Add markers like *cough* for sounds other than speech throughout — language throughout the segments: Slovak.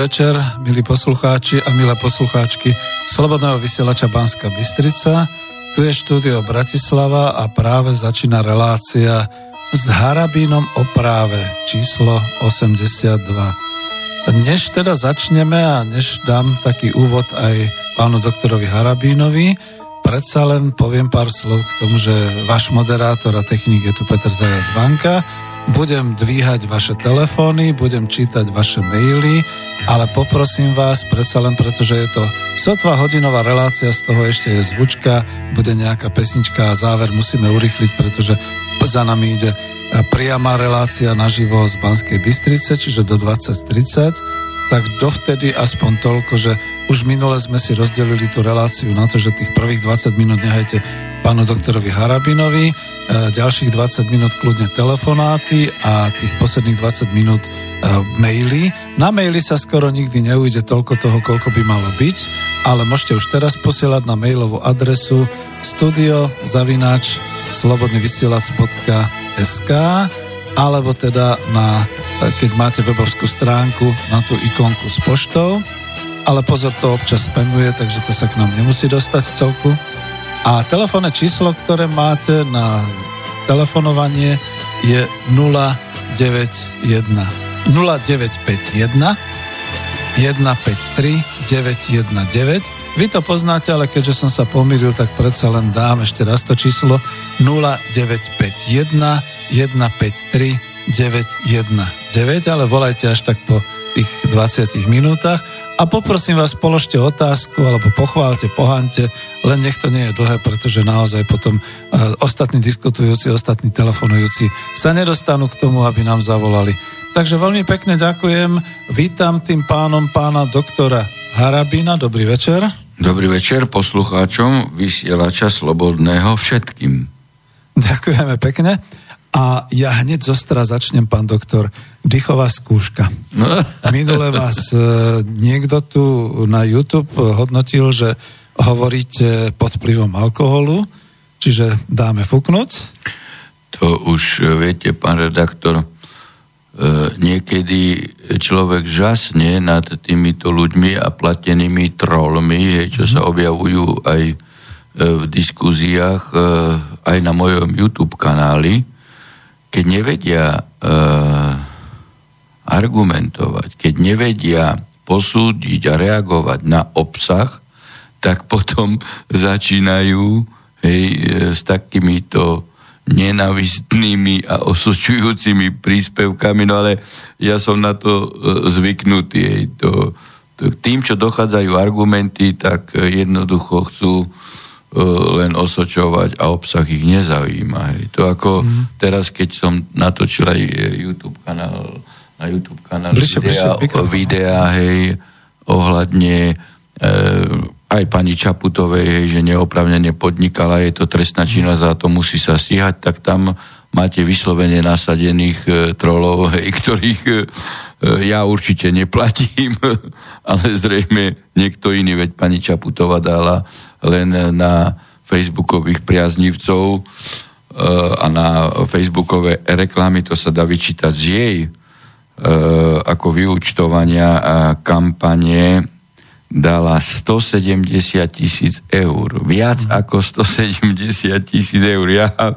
Večer, milí poslucháči a milé poslucháčky Slobodného vysielača Banska Bystrica. Tu je štúdio Bratislava a práve začína relácia s Harabínom o práve číslo 82. Než teda začneme a než dám taký úvod aj pánu doktorovi Harabínovi, predsa len poviem pár slov k tomu, že váš moderátor a technik je tu Peter Zajac Banka budem dvíhať vaše telefóny, budem čítať vaše maily, ale poprosím vás, predsa len pretože je to sotva hodinová relácia, z toho ešte je zvučka, bude nejaká pesnička a záver musíme urychliť, pretože za nami ide priama relácia naživo z Banskej Bystrice, čiže do 2030, tak dovtedy aspoň toľko, že už minule sme si rozdelili tú reláciu na to, že tých prvých 20 minút nehajte pánu doktorovi Harabinovi, e, ďalších 20 minút kľudne telefonáty a tých posledných 20 minút e, maily. Na maily sa skoro nikdy neujde toľko toho, koľko by malo byť, ale môžete už teraz posielať na mailovú adresu studio zavináč slobodnyvysielac.sk alebo teda na, keď máte webovskú stránku, na tú ikonku s poštou ale pozor, to občas spamuje, takže to sa k nám nemusí dostať v celku. A telefónne číslo, ktoré máte na telefonovanie je 091 0951 153 919. Vy to poznáte, ale keďže som sa pomýlil, tak predsa len dám ešte raz to číslo 0951 153 919, ale volajte až tak po tých 20 minútach a poprosím vás, položte otázku alebo pochválte, pohante, len nech to nie je dlhé, pretože naozaj potom uh, ostatní diskutujúci, ostatní telefonujúci sa nedostanú k tomu, aby nám zavolali. Takže veľmi pekne ďakujem. Vítam tým pánom pána doktora Harabina. Dobrý večer. Dobrý večer poslucháčom vysielača Slobodného všetkým. Ďakujeme pekne. A ja hneď zostra začnem, pán doktor. Dýchová skúška. *laughs* Minule vás e, niekto tu na YouTube hodnotil, že hovoríte pod vplyvom alkoholu, čiže dáme fúknuť. To už e, viete, pán redaktor, niekedy človek žasne nad týmito ľuďmi a platenými trolmi, čo sa objavujú aj v diskuziách, aj na mojom YouTube kanáli, keď nevedia e, argumentovať, keď nevedia posúdiť a reagovať na obsah, tak potom *laughs* začínajú hej, e, s takýmito nenavistnými a osočujúcimi príspevkami, no ale ja som na to e, zvyknutý. Hej, to, to, tým, čo dochádzajú argumenty, tak jednoducho chcú E, len osočovať a obsah ich nezaujíma. Hej. To ako mm. teraz, keď som natočil aj YouTube kanál, na YouTube kanál bližšie, videa, bližšie, videa, hej, ohľadne e, aj pani Čaputovej, hej, že neopravnene podnikala, je to trestná činnosť a to musí sa stíhať, tak tam máte vyslovene nasadených e, trolov, hej, *laughs* ktorých e, ja určite neplatím, *laughs* ale zrejme niekto iný, veď pani Čaputová dala len na facebookových priaznivcov e, a na facebookové reklamy, to sa dá vyčítať z jej e, ako vyučtovania a kampanie dala 170 tisíc eur. Viac mhm. ako 170 tisíc eur. Ja e,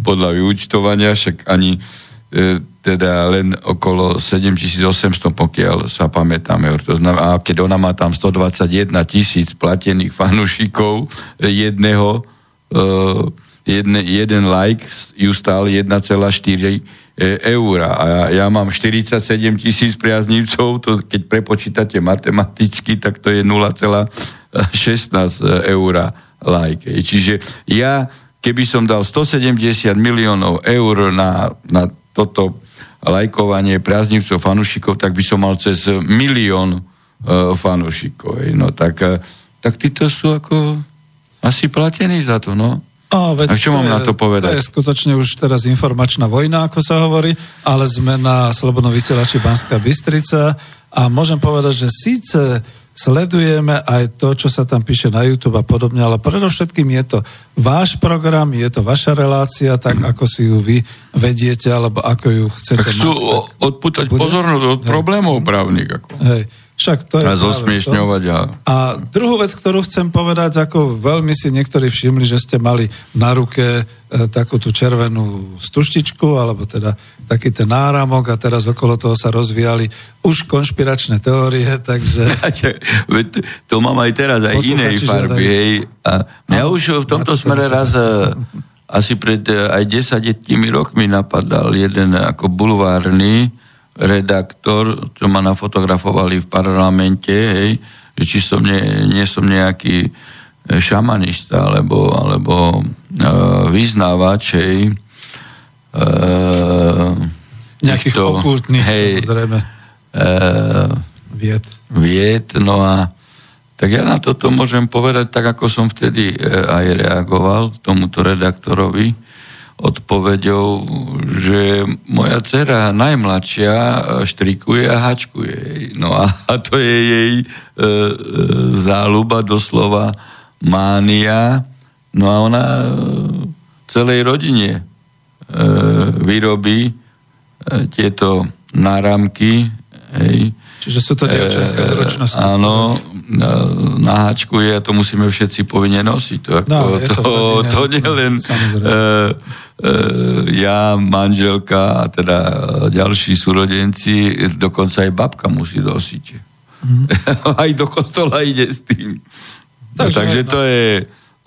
podľa vyučtovania však ani e, teda len okolo 7800, pokiaľ sa pamätáme. To znamená, a keď ona má tam 121 tisíc platených fanúšikov jedného, uh, jedne, jeden like ju stál 1,4 e, eur. A ja mám 47 tisíc priaznívcov, to keď prepočítate matematicky, tak to je 0,16 eur like. Čiže ja, keby som dal 170 miliónov eur na, na toto lajkovanie priaznivcov, fanúšikov, tak by som mal cez milión uh, fanúšikov. No tak, uh, tak títo sú ako asi platení za to, no. A, veď a čo mám je, na to povedať? To je skutočne už teraz informačná vojna, ako sa hovorí, ale sme na Slobodnom vysielači Banská Bystrica a môžem povedať, že síce sledujeme aj to, čo sa tam píše na YouTube a podobne, ale predovšetkým je to váš program, je to vaša relácia, tak *clears throat* ako si ju vy vediete, alebo ako ju chcete tak chcú mať. Tak odputať pozornosť od problémov právnych. Ako. Hej. Však to je a zosmiešňovať. A... a druhú vec, ktorú chcem povedať, ako veľmi si niektorí všimli, že ste mali na ruke e, takú tú červenú stuštičku, alebo teda taký ten náramok a teraz okolo toho sa rozvíjali už konšpiračné teórie, *laughs* takže... *laughs* to mám aj teraz, aj inej farby, hej. A mňa no, už v tomto smere raz e, asi pred e, aj 10 rokmi napadal jeden ako bulvárny, redaktor, čo ma nafotografovali v parlamente, hej, že či som nie, nie som nejaký e, šamanista alebo, alebo uh, vyznávač, hej, uh, nejakých týchto, okultných, hej, samozrejme, uh, vied. Vied, no a tak ja na toto môžem povedať tak, ako som vtedy aj reagoval tomuto redaktorovi, odpoveďou, že moja dcera najmladšia e, štrikuje a hačkuje. No a, a to je jej e, e, záľuba, doslova mánia. No a ona e, celej rodine e, vyrobí e, tieto náramky. Hej, Čiže sú to dievčenské zručnosti. Áno, naháčkuje a to musíme všetci povinne nosiť. To, ako, no, to, to, to nie len E, ja, manželka a teda ďalší súrodenci, dokonca aj babka musí dosiť. Mm. *laughs* aj do kostola ide s tým. Takže, no, takže to je,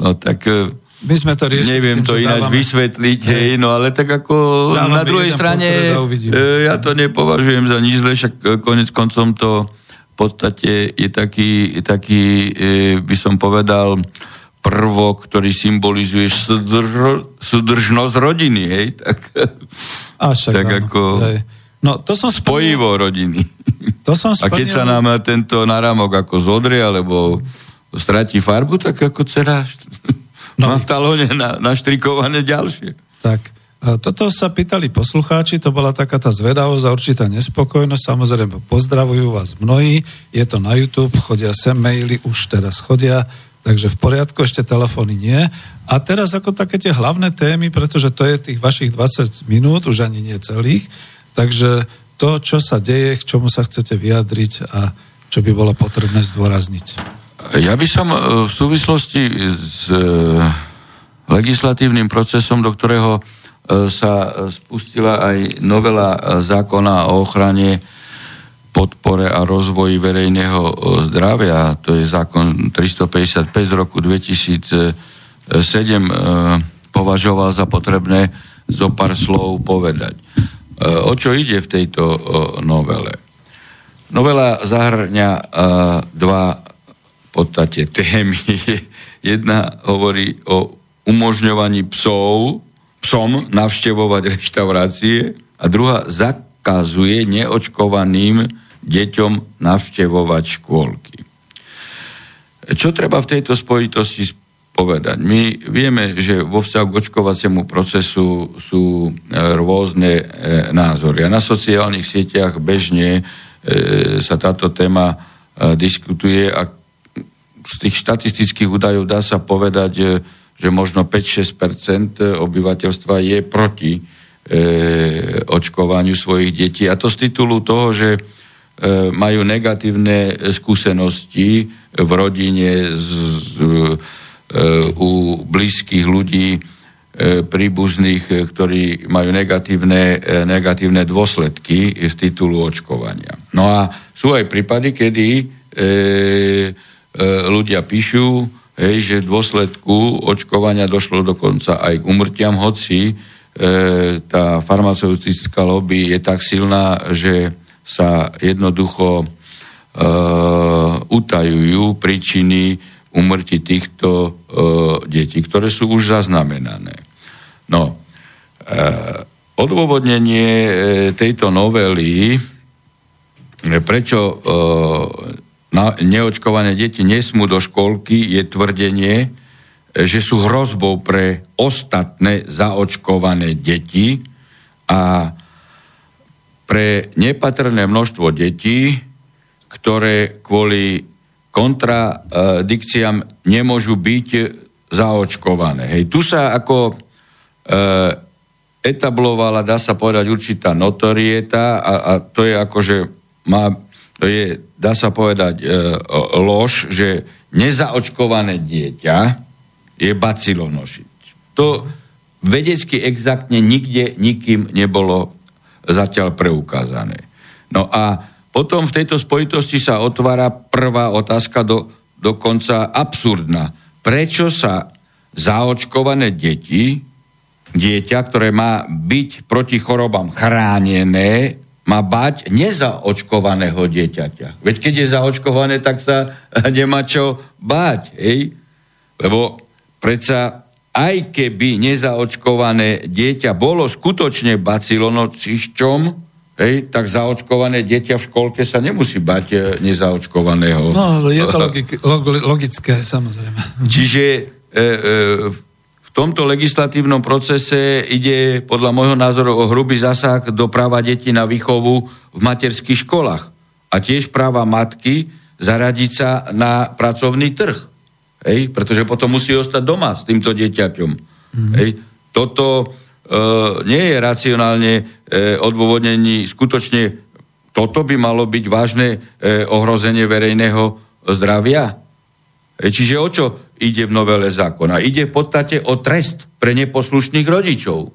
no tak e, my sme to riešili. Neviem tým, to ináč dávame, vysvetliť, hej, no ale tak ako dávame na druhej strane e, ja to nepovažujem za nič zle, však konec koncom to v podstate je taký, taký by som povedal, prvok, ktorý symbolizuje súdrž, súdržnosť rodiny, hej? Tak, A však, tak ako hej. No, to som spojivo spomínal. rodiny. To som spomínal. A keď sa nám tento náramok ako zodrie, alebo stratí farbu, tak ako dcera *laughs* no. má v talóne na, naštrikované ďalšie. Tak, toto sa pýtali poslucháči, to bola taká tá zvedavosť a určitá nespokojnosť. Samozrejme, pozdravujú vás mnohí, je to na YouTube, chodia sem maily, už teraz chodia Takže v poriadku, ešte telefóny nie. A teraz ako také tie hlavné témy, pretože to je tých vašich 20 minút, už ani nie celých, takže to, čo sa deje, k čomu sa chcete vyjadriť a čo by bolo potrebné zdôrazniť. Ja by som e, v súvislosti s e, legislatívnym procesom, do ktorého e, sa spustila aj novela zákona o ochrane podpore a rozvoji verejného e, zdravia, to je zákon 355 z roku 2007, e, považoval za potrebné zo pár slov povedať. E, o čo ide v tejto novele? Novela zahrňa dva podstate témy. *laughs* Jedna hovorí o umožňovaní psov, psom navštevovať reštaurácie a druhá zakazuje neočkovaným deťom navštevovať škôlky. Čo treba v tejto spojitosti povedať? My vieme, že vo vzťahu k očkovaciemu procesu sú e, rôzne e, názory. A na sociálnych sieťach bežne e, sa táto téma diskutuje a z tých štatistických údajov dá sa povedať, že možno 5-6% obyvateľstva je proti očkovaniu svojich detí. A to z titulu toho, že majú negatívne skúsenosti v rodine z, z, e, u blízkych ľudí, e, príbuzných, ktorí majú negatívne, negatívne dôsledky z titulu očkovania. No a sú aj prípady, kedy e, e, ľudia píšu, hej, že v dôsledku očkovania došlo dokonca aj k umrtiam, hoci e, tá farmaceutická lobby je tak silná, že sa jednoducho e, utajujú príčiny umrti týchto e, detí, ktoré sú už zaznamenané. No, e, odôvodnenie e, tejto novely, e, prečo e, na, neočkované deti nesmú do školky, je tvrdenie, e, že sú hrozbou pre ostatné zaočkované deti a pre nepatrné množstvo detí, ktoré kvôli kontradikciám nemôžu byť zaočkované. Hej. Tu sa ako e, etablovala, dá sa povedať, určitá notorieta a, a to je akože má, to je, dá sa povedať, e, lož, že nezaočkované dieťa je bacilonošič. To vedecky exaktne nikde nikým nebolo zatiaľ preukázané. No a potom v tejto spojitosti sa otvára prvá otázka, do, dokonca absurdná. Prečo sa zaočkované deti, dieťa, ktoré má byť proti chorobám chránené, má bať nezaočkovaného dieťaťa. Veď keď je zaočkované, tak sa *laughs* nemá čo báť. Hej? Lebo predsa aj keby nezaočkované dieťa bolo skutočne bacilonočišťom, hej, tak zaočkované dieťa v školke sa nemusí bať e, nezaočkovaného. No, je to logik, logické, samozrejme. Čiže e, e, v tomto legislatívnom procese ide podľa môjho názoru o hrubý zasah do práva detí na výchovu v materských školách a tiež práva matky zaradiť sa na pracovný trh. Hej? Pretože potom musí ostať doma s týmto dieťaťom. Mm. Hej? Toto e, nie je racionálne e, odôvodnení. Skutočne toto by malo byť vážne e, ohrozenie verejného zdravia. E, čiže o čo ide v novele zákona? Ide v podstate o trest pre neposlušných rodičov.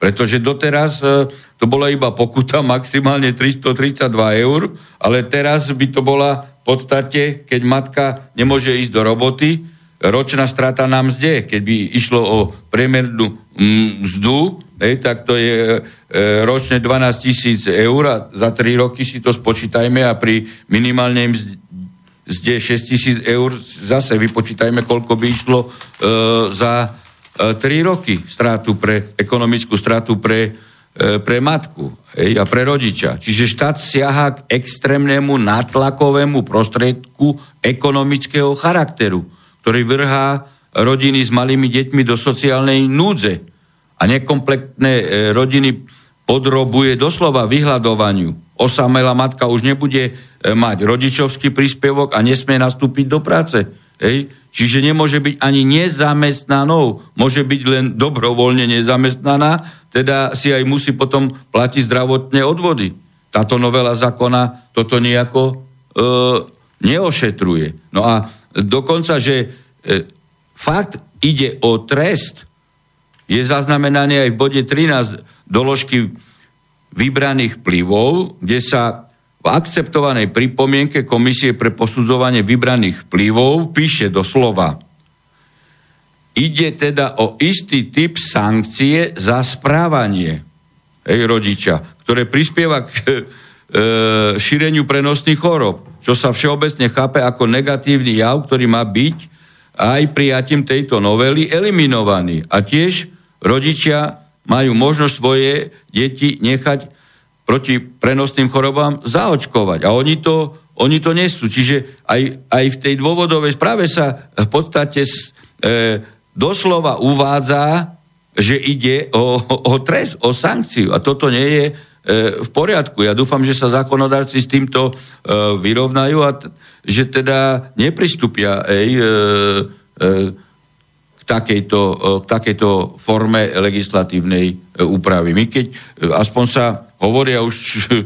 Pretože doteraz e, to bola iba pokuta maximálne 332 eur, ale teraz by to bola v podstate, keď matka nemôže ísť do roboty, ročná strata na mzde, keď by išlo o priemernú mzdu, hej, tak to je e, ročne 12 tisíc eur a za 3 roky si to spočítajme a pri minimálnej mzde 6 tisíc eur zase vypočítajme, koľko by išlo e, za 3 e, roky stratu pre, ekonomickú stratu pre, e, pre matku hej, a pre rodiča. Čiže štát siaha k extrémnemu nátlakovému prostriedku ekonomického charakteru, ktorý vrhá rodiny s malými deťmi do sociálnej núdze a nekompletné e, rodiny podrobuje doslova vyhľadovaniu. Osamelá matka už nebude mať rodičovský príspevok a nesmie nastúpiť do práce. Hej? Čiže nemôže byť ani nezamestnanou, môže byť len dobrovoľne nezamestnaná, teda si aj musí potom platiť zdravotné odvody. Táto novela zákona toto nejako e, neošetruje. No a dokonca, že e, fakt ide o trest, je zaznamenaný aj v bode 13 doložky vybraných vplyvov, kde sa v akceptovanej pripomienke Komisie pre posudzovanie vybraných vplyvov píše doslova Ide teda o istý typ sankcie za správanie hej, rodiča, ktoré prispieva k *laughs* e, šíreniu prenosných chorob, čo sa všeobecne chápe ako negatívny jav, ktorý má byť aj prijatím tejto novely eliminovaný. A tiež rodičia majú možnosť svoje deti nechať proti prenosným chorobám zaočkovať. A oni to, oni to nesú. Čiže aj, aj v tej dôvodovej správe sa v podstate e, doslova uvádza, že ide o, o trest, o sankciu. A toto nie je e, v poriadku. Ja dúfam, že sa zákonodárci s týmto e, vyrovnajú a t- že teda nepristúpia ej, e, e, takejto, k takejto forme legislatívnej e, úpravy. My keď, e, aspoň sa hovoria už e,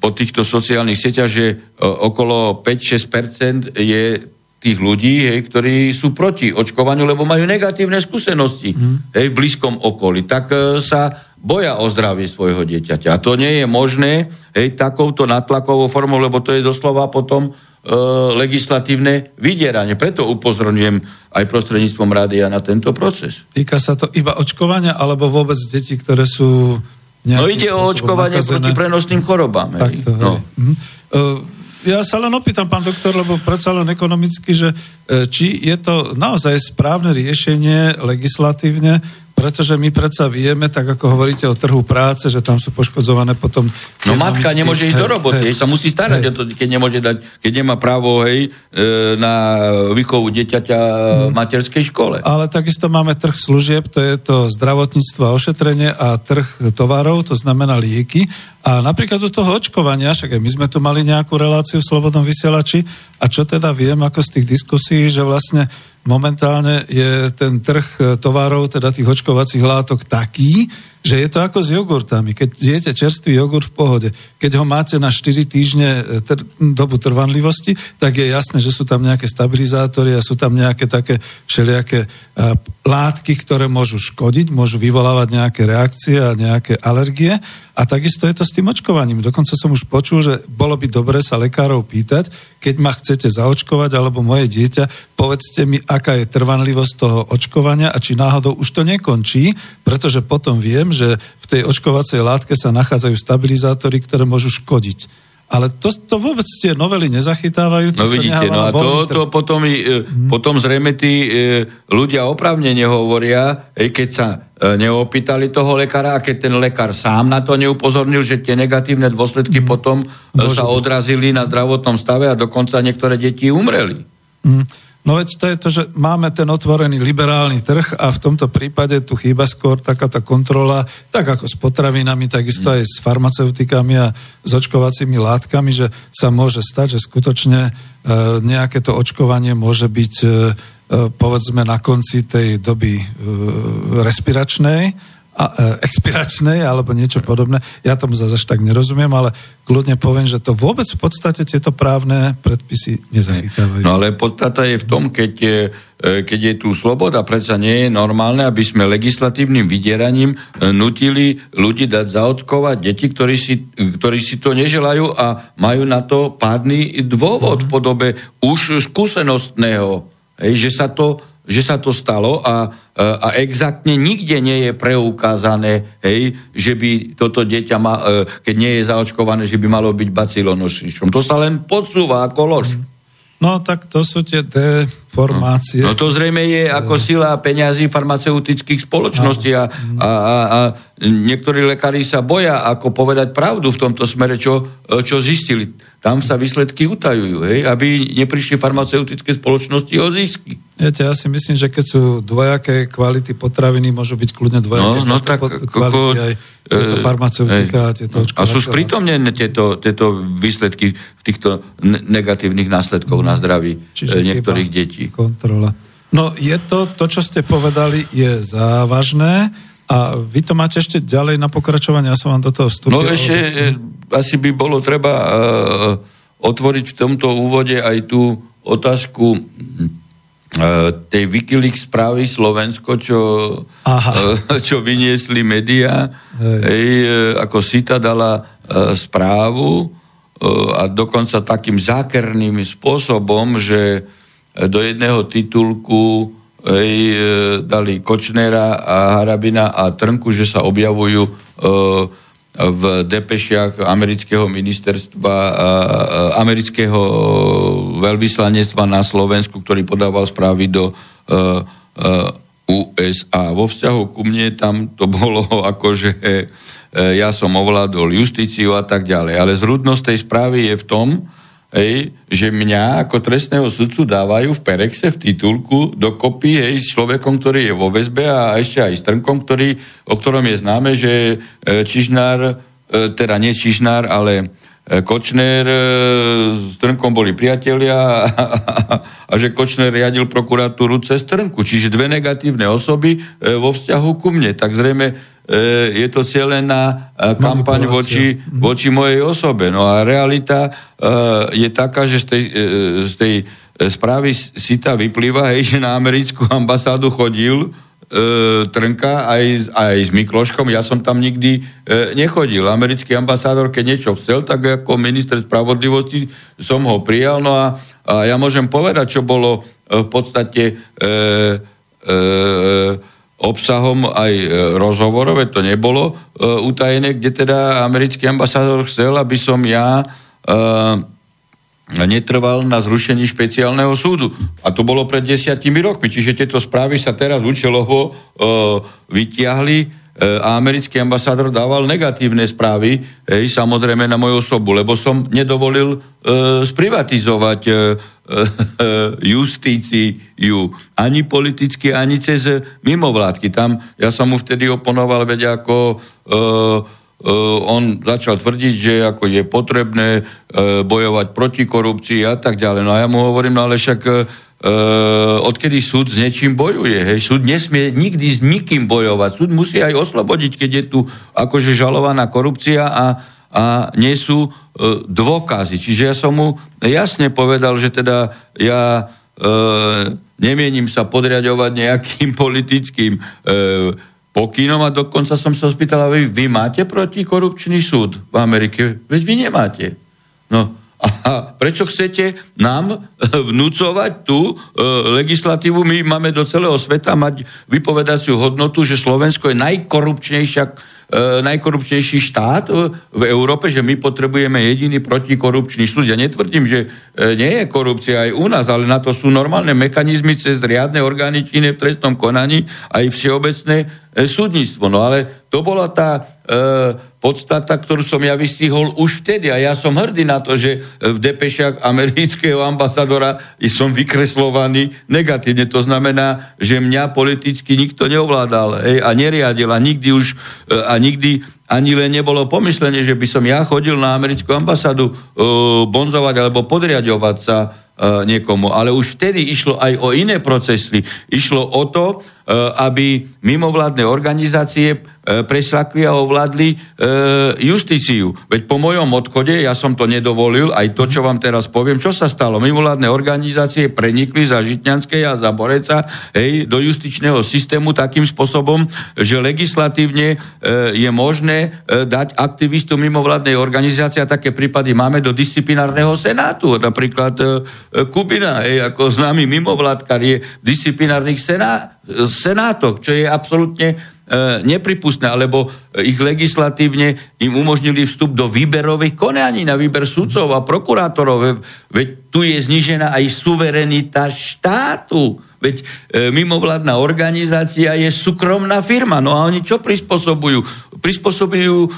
po týchto sociálnych sieťach, že okolo 5-6% je tých ľudí, hej, ktorí sú proti očkovaniu, lebo majú negatívne skúsenosti mm. hej, v blízkom okolí, tak sa boja o zdravie svojho dieťaťa. A to nie je možné hej, takouto natlakovou formou, lebo to je doslova potom E, legislatívne vydieranie. Preto upozorňujem aj prostredníctvom rádia na tento proces. Týka sa to iba očkovania, alebo vôbec detí, ktoré sú No ide o očkovanie nakazené. proti prenosným chorobám. Takto, no. Mhm. E, ja sa len opýtam, pán doktor, lebo predsa len ekonomicky, že e, či je to naozaj správne riešenie legislatívne pretože my predsa vieme, tak ako hovoríte o trhu práce, že tam sú poškodzované potom... No matka nemôže ísť hej, do roboty, hej, sa musí starať hej. o to, keď nemôže dať, keď nemá právo, hej, e, na výchovu dieťaťa v hmm. materskej škole. Ale takisto máme trh služieb, to je to zdravotníctvo a ošetrenie a trh tovarov, to znamená lieky. A napríklad do toho očkovania, však aj my sme tu mali nejakú reláciu v Slobodnom vysielači, a čo teda viem ako z tých diskusí, že vlastne momentálne je ten trh e, tovarov, teda tých očkovacích látok taký, že je to ako s jogurtami. Keď jete čerstvý jogurt v pohode, keď ho máte na 4 týždne e, tr- dobu trvanlivosti, tak je jasné, že sú tam nejaké stabilizátory a sú tam nejaké také všelijaké uh, látky, ktoré môžu škodiť, môžu vyvolávať nejaké reakcie a nejaké alergie. A takisto je to s tým očkovaním. Dokonca som už počul, že bolo by dobre sa lekárov pýtať, keď ma chcete zaočkovať alebo moje dieťa, povedzte mi, aká je trvanlivosť toho očkovania a či náhodou už to nekončí, pretože potom viem, že v tej očkovacej látke sa nachádzajú stabilizátory, ktoré môžu škodiť. Ale to, to vôbec tie novely nezachytávajú. To no vidíte, no a to, to potom, hmm. potom zrejme tí e, ľudia opravne nehovoria, keď sa e, neopýtali toho lekára a keď ten lekár sám na to neupozornil, že tie negatívne dôsledky hmm. potom Môže sa odrazili na zdravotnom stave a dokonca niektoré deti umreli. Hmm. No veď to je to, že máme ten otvorený liberálny trh a v tomto prípade tu chýba skôr taká tá kontrola, tak ako s potravinami, takisto aj s farmaceutikami a s očkovacími látkami, že sa môže stať, že skutočne e, nejaké to očkovanie môže byť e, e povedzme na konci tej doby respiračnej a, e, expiračnej alebo niečo podobné. Ja tomu zase tak nerozumiem, ale kľudne poviem, že to vôbec v podstate tieto právne predpisy nezachytávajú. No ale podstata je v tom, keď je, e, keď je tu sloboda, predsa nie je normálne, aby sme legislatívnym vydieraním e, nutili ľudí dať zaodkovať deti, ktorí si, ktorí si to neželajú a majú na to pádny dôvod v podobe už skúsenostného, že sa to že sa to stalo a, a exaktne nikde nie je preukázané, hej, že by toto dieťa, ma, e, keď nie je zaočkované, že by malo byť bacilonošišom. To sa len podsúva ako lož. No tak to sú tie deformácie. No, no to zrejme je ako sila peňazí farmaceutických spoločností a, a, a, a niektorí lekári sa boja ako povedať pravdu v tomto smere, čo, čo zistili tam sa výsledky utajujú, hej, aby neprišli farmaceutické spoločnosti o zisky. Viete, ja si myslím, že keď sú dvojaké kvality potraviny, môžu byť kľudne dvojaké no, no, tak, kvality koko, aj tieto e, farmaceutika a tieto A sú sprítomnené tieto, tieto výsledky v týchto negatívnych následkov na zdraví Čiže e, niektorých detí. Kontrola. No je to, to, čo ste povedali, je závažné a vy to máte ešte ďalej na pokračovanie, ja som vám do toho vstúpil. No ešte e, asi by bolo treba uh, otvoriť v tomto úvode aj tú otázku uh, tej Wikileaks správy Slovensko, čo, uh, *laughs* čo vyniesli médiá. Hej, uh, ako Sita dala správu a dokonca takým zákerným spôsobom, že do jedného titulku hej, e, dali Kočnera a Harabina a Trnku, že sa objavujú e, v depešiach amerického ministerstva, amerického veľvyslanectva na Slovensku, ktorý podával správy do USA. Vo vzťahu ku mne tam to bolo *laughs* ako, že ja som ovládol justíciu a tak ďalej. Ale zrudnosť tej správy je v tom, hej, že mňa ako trestného sudcu dávajú v Perexe v titulku dokopy hej, s človekom, ktorý je vo väzbe a ešte aj s Trnkom, ktorý, o ktorom je známe, že e, Čižnár, e, teda nie Čižnár, ale e, Kočner s Trnkom boli priatelia a, a, a že Kočner riadil prokuratúru cez Trnku. Čiže dve negatívne osoby vo vzťahu ku mne. Tak zrejme E, je to cieľená e, kampaň voči, voči mojej osobe. No a realita e, je taká, že z tej, z tej správy SITA vyplýva, hej, že na americkú ambasádu chodil Trnka aj, aj s Mikloškom, ja som tam nikdy e, nechodil. Americký ambasádor, keď niečo chcel, tak ako minister spravodlivosti som ho prijal. No a, a ja môžem povedať, čo bolo v podstate e, e, obsahom aj e, rozhovorové, to nebolo e, utajené, kde teda americký ambasádor chcel, aby som ja e, netrval na zrušení špeciálneho súdu. A to bolo pred desiatimi rokmi. Čiže tieto správy sa teraz účelovo e, vytiahli e, a americký ambasádor dával negatívne správy, hej, samozrejme na moju osobu, lebo som nedovolil e, sprivatizovať e, e, *laughs* justíciu ani politicky, ani cez mimovládky. Tam ja som mu vtedy oponoval, veď ako e, on začal tvrdiť, že ako je potrebné eh, bojovať proti korupcii a tak ďalej. No a ja mu hovorím, no ale však Uh, odkedy súd s niečím bojuje. Hej. Súd nesmie nikdy s nikým bojovať. Súd musí aj oslobodiť, keď je tu akože žalovaná korupcia a, a nie sú uh, dôkazy. Čiže ja som mu jasne povedal, že teda ja uh, nemienim sa podriadovať nejakým *laughs* politickým uh, pokynom a dokonca som sa spýtal, vy, vy máte protikorupčný súd v Amerike? Veď vy nemáte. No a prečo chcete nám vnúcovať tú e, legislatívu? My máme do celého sveta mať vypovedaciu hodnotu, že Slovensko je najkorupčnejšia E, najkorupčnejší štát v Európe, že my potrebujeme jediný protikorupčný súd. Ja netvrdím, že e, nie je korupcia aj u nás, ale na to sú normálne mechanizmy cez riadne orgány činné v trestnom konaní aj všeobecné súdnictvo. No ale to bola tá e, podstata, ktorú som ja vystihol už vtedy. A ja som hrdý na to, že v depešách amerického ambasadora som vykreslovaný negatívne. To znamená, že mňa politicky nikto neovládal hej, a neriadil a nikdy už e, a nikdy ani len nebolo pomyslenie, že by som ja chodil na americkú ambasádu uh, bonzovať alebo podriadovať sa uh, niekomu. Ale už vtedy išlo aj o iné procesy. Išlo o to, aby mimovládne organizácie E, presakli a ovládli e, justíciu. Veď po mojom odchode, ja som to nedovolil, aj to, čo vám teraz poviem, čo sa stalo. Mimovládne organizácie prenikli za Žitňanskej a za Boreca hej, do justičného systému takým spôsobom, že legislatívne e, je možné e, dať aktivistu mimovládnej organizácie a také prípady máme do disciplinárneho senátu. Napríklad e, Kubina, hej, ako známy mimovládkar je disciplinárnych sená, senátoch, čo je absolútne E, nepripustné, alebo ich legislatívne im umožnili vstup do výberových konaní na výber sudcov a prokurátorov. Veď tu je znižená aj suverenita štátu. Veď e, mimovládna organizácia je súkromná firma. No a oni čo prispôsobujú? Prispôsobujú e,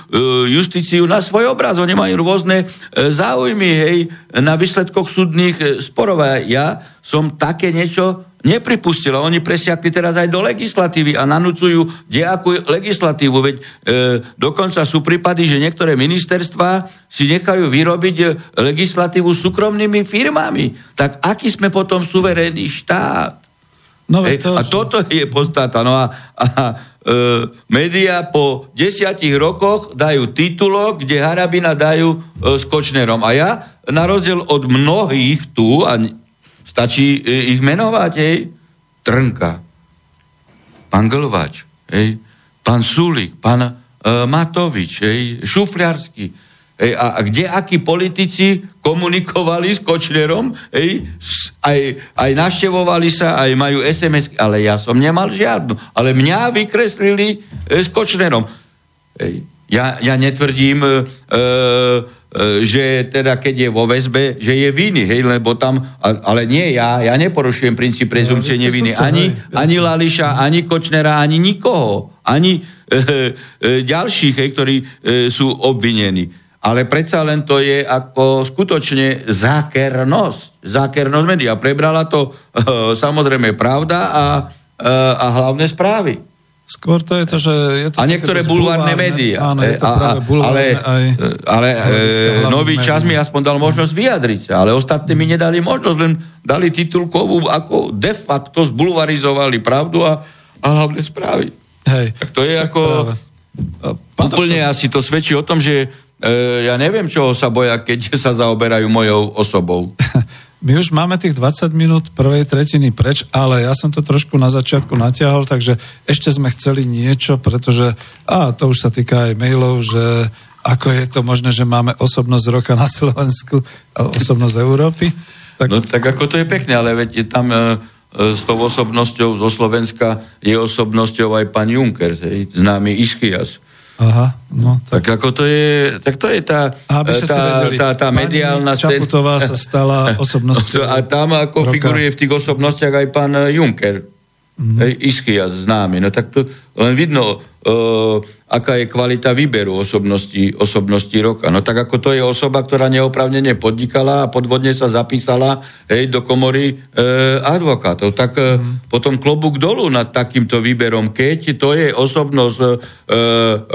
justíciu na svoj obraz. Oni majú rôzne e, záujmy hej, na výsledkoch súdnych e, sporov. A ja som také niečo nepripustila. Oni presiakli teraz aj do legislatívy a nanúcujú nejakú legislatívu. Veď e, dokonca sú prípady, že niektoré ministerstvá si nechajú vyrobiť e, legislatívu súkromnými firmami. Tak aký sme potom suverénny štát? No, Hej, to... A toto je podstata. No a, a e, média po desiatich rokoch dajú titulok, kde Harabina dajú e, s Kočnerom. A ja, na rozdiel od mnohých tu, a Stačí e, ich menovať, hej. Trnka, pán Glvač, hej. pán Sulik, pán e, Matovič, hej. Šufliarsky. Hej. A, a kde akí politici komunikovali s Kočnerom, hej, aj, aj naštevovali sa, aj majú SMS, ale ja som nemal žiadnu. Ale mňa vykreslili e, s Kočnerom. Hej. Ja, ja netvrdím, e, e, že teda keď je vo väzbe, že je vinný, hej, lebo tam, ale nie ja, ja neporušujem princíp prezumcie no, neviny. Ani, ani Lališa, ani Kočnera, ani nikoho. Ani *laughs* e, e, ďalších, hej, ktorí e, sú obvinení. Ale predsa len to je ako skutočne zákernosť. Zákernosť médiá. Prebrala to e, samozrejme pravda a, e, a hlavné správy. Skôr to je to, že... Je to a niektoré bulvárne médiá. Áno, je to práve bulvárne ale, aj... Ale e, nový čas mi aspoň dal možnosť vyjadriť sa, ale ostatní mi nedali možnosť, len dali titulkovú, ako de facto zbulvarizovali pravdu a, a hlavne správy. Hej. Tak to je ako... Práve. Úplne asi to svedčí o tom, že e, ja neviem, čoho sa boja, keď *laughs* sa zaoberajú mojou osobou. *laughs* My už máme tých 20 minút prvej tretiny preč, ale ja som to trošku na začiatku natiahol, takže ešte sme chceli niečo, pretože, a to už sa týka aj mailov, že ako je to možné, že máme osobnosť roka na Slovensku a osobnosť Európy. Tak... No tak ako to je pekné, ale veď je tam e, e, s tou osobnosťou zo Slovenska je osobnosťou aj pán Juncker, známy Ischias Aha, no tak... tak ako to je, tak to je tá, Aby tá, vedeli, tá, tá mediálna scéna. Čaputová sa stala *laughs* osobnosťou. A tam ako roka. figuruje v tých osobnostiach aj pán Juncker, mm. Ischia známy. No tak to len vidno, uh, aká je kvalita výberu osobnosti, osobnosti roka. No tak ako to je osoba, ktorá neopravnene podnikala a podvodne sa zapísala hej, do komory e, advokátov. Tak e, mm. potom klobúk dolu nad takýmto výberom, keď to je osobnosť e,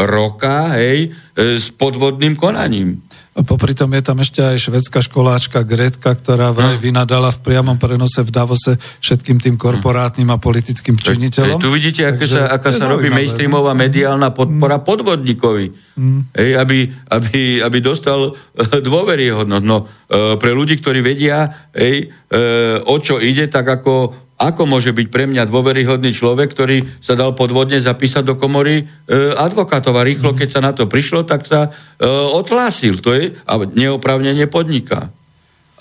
roka hej, e, s podvodným konaním. Popri tom je tam ešte aj švedská školáčka Gretka, ktorá vraj no. vynadala v priamom prenose v Davose všetkým tým korporátnym a politickým činiteľom. Tu vidíte, aká sa, aká sa robí mainstreamová mediálna podpora mm. podvodníkovi. Mm. Hej, aby, aby, aby dostal eh, dôveryhodnosť. No, eh, pre ľudí, ktorí vedia, hej, eh, o čo ide, tak ako ako môže byť pre mňa dôveryhodný človek, ktorý sa dal podvodne zapísať do komory e, advokátov a rýchlo, keď sa na to prišlo, tak sa e, odhlásil. To je, a neoprávnene podniká.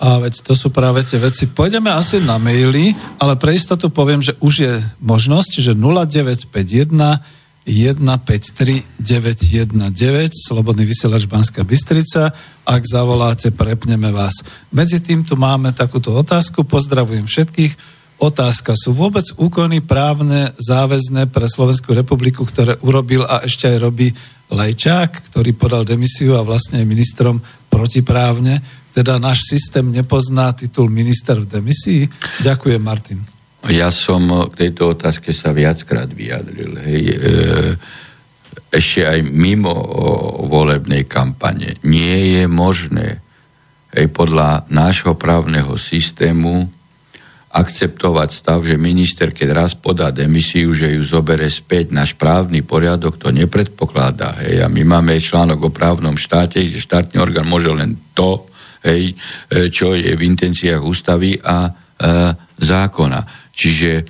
A veď to sú práve tie veci. Pôjdeme asi na maily, ale pre istotu poviem, že už je možnosť, že 0951 153 919 Slobodný vysielač Banská Bystrica. Ak zavoláte, prepneme vás. Medzi tým tu máme takúto otázku. Pozdravujem všetkých Otázka, sú vôbec úkony právne záväzné pre Slovenskú republiku, ktoré urobil a ešte aj robí Lajčák, ktorý podal demisiu a vlastne je ministrom protiprávne. Teda náš systém nepozná titul minister v demisii? Ďakujem, Martin. Ja som k tejto otázke sa viackrát vyjadril. Hej. E, ešte aj mimo volebnej kampane nie je možné hej, podľa nášho právneho systému akceptovať stav, že minister, keď raz podá demisiu, že ju zobere späť. Náš právny poriadok to nepredpokladá. Hej. A my máme článok o právnom štáte, že štátny orgán môže len to, hej, e, čo je v intenciách ústavy a e, zákona. Čiže e,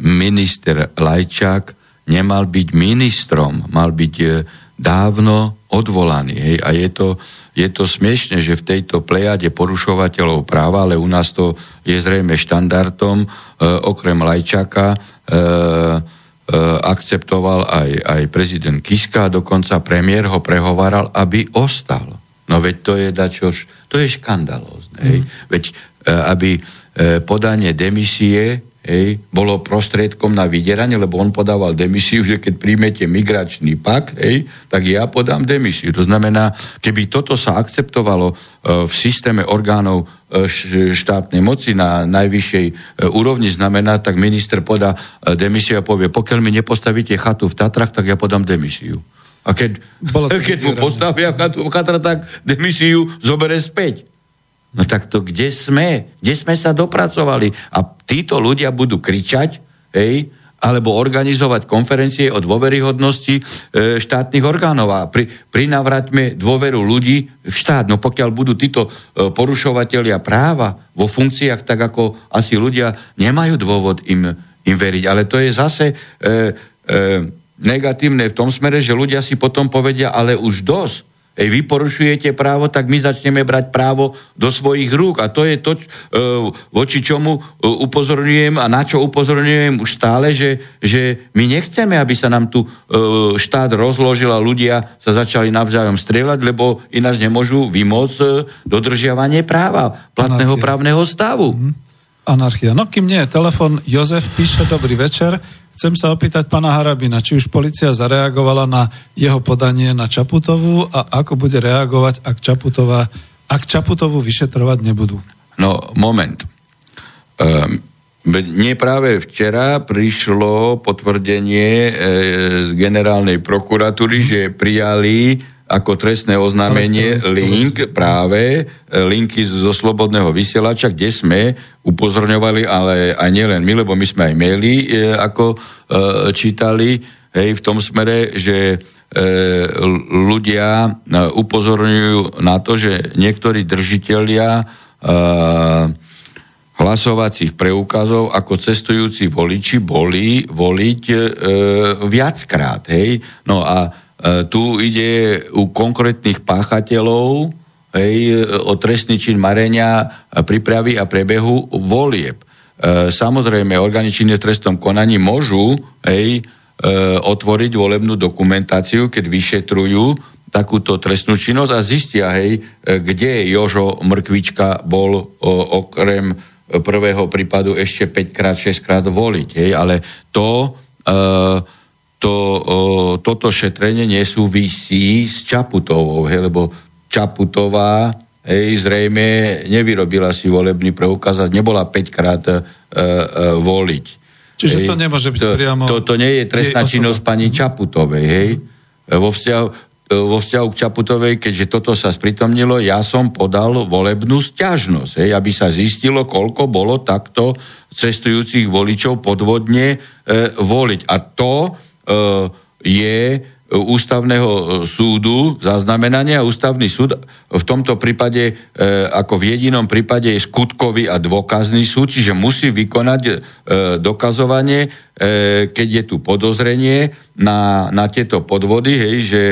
minister Lajčák nemal byť ministrom, mal byť e, dávno odvolaný. Hej. A je to, je to smiešne, že v tejto plejade porušovateľov práva, ale u nás to je zrejme štandardom, e, okrem Lajčaka e, e, akceptoval aj, aj prezident Kiska dokonca premiér ho prehovaral, aby ostal. No veď to je dačož, to je škandalózne. Mm. Veď e, aby e, podanie demisie hej, bolo prostriedkom na vydieranie, lebo on podával demisiu, že keď príjmete migračný pak, hej, tak ja podám demisiu. To znamená, keby toto sa akceptovalo e, v systéme orgánov e, štátnej moci na najvyššej e, úrovni, znamená, tak minister podá demisiu a povie, pokiaľ mi nepostavíte chatu v Tatrach, tak ja podám demisiu. A keď, *laughs* keď mu postavia chatu v Tatrach, tak demisiu zobere späť. No tak to kde sme? Kde sme sa dopracovali? A títo ľudia budú kričať, hej, alebo organizovať konferencie o dôveryhodnosti e, štátnych orgánov a pri, prinavraťme dôveru ľudí v štát. No pokiaľ budú títo e, porušovatelia práva vo funkciách, tak ako asi ľudia nemajú dôvod im, im veriť. Ale to je zase e, e, negatívne v tom smere, že ľudia si potom povedia, ale už dosť Ej, vy porušujete právo, tak my začneme brať právo do svojich rúk. A to je to, e, voči čomu e, upozorňujem a na čo upozorňujem už stále, že, že my nechceme, aby sa nám tu e, štát rozložil a ľudia sa začali navzájom strieľať, lebo ináč nemôžu vymôcť dodržiavanie práva, platného Anarchia. právneho stavu. Mm. Anarchia. No kým nie je telefon, Jozef píše, dobrý večer. Chcem sa opýtať pána Harabina, či už policia zareagovala na jeho podanie na Čaputovú a ako bude reagovať, ak, Čaputová, ak Čaputovú vyšetrovať nebudú? No, moment. Um, nie práve včera prišlo potvrdenie e, z generálnej prokuratúry, že prijali ako trestné oznámenie link práve, e, linky zo slobodného vysielača, kde sme upozorňovali, ale aj nielen my, lebo my sme aj maili e, ako e, čítali, hej, v tom smere, že ľudia upozorňujú na to, že niektorí držiteľia e, hlasovacích preukazov ako cestujúci voliči boli voliť e, viackrát. Hej? No a tu ide u konkrétnych páchateľov hej, o trestný čin marenia, prípravy a prebehu volieb. E, samozrejme, orgány činné v trestnom konaní môžu hej, otvoriť volebnú dokumentáciu, keď vyšetrujú takúto trestnú činnosť a zistia, hej, kde Jožo Mrkvička bol okrem prvého prípadu ešte 5 krát, 6 krát voliť. Hej, ale to, e, to, toto šetrenie nesúvisí s Čaputovou, hej, lebo Čaputová hej, zrejme nevyrobila si volebný preukaz a nebola 5 krát uh, uh, voliť. Čiže hej. to nemôže byť to, priamo... To, to nie je trestná činnosť pani Čaputovej, hej? Vo vzťahu, vo vzťahu k Čaputovej, keďže toto sa spritomnilo, ja som podal volebnú stiažnosť, hej, aby sa zistilo, koľko bolo takto cestujúcich voličov podvodne e, voliť. A to e, je ústavného e, súdu zaznamenanie a ústavný súd v tomto prípade, e, ako v jedinom prípade je skutkový a dôkazný súd, čiže musí vykonať e, dokazovanie, keď je tu podozrenie na, na tieto podvody, hej, že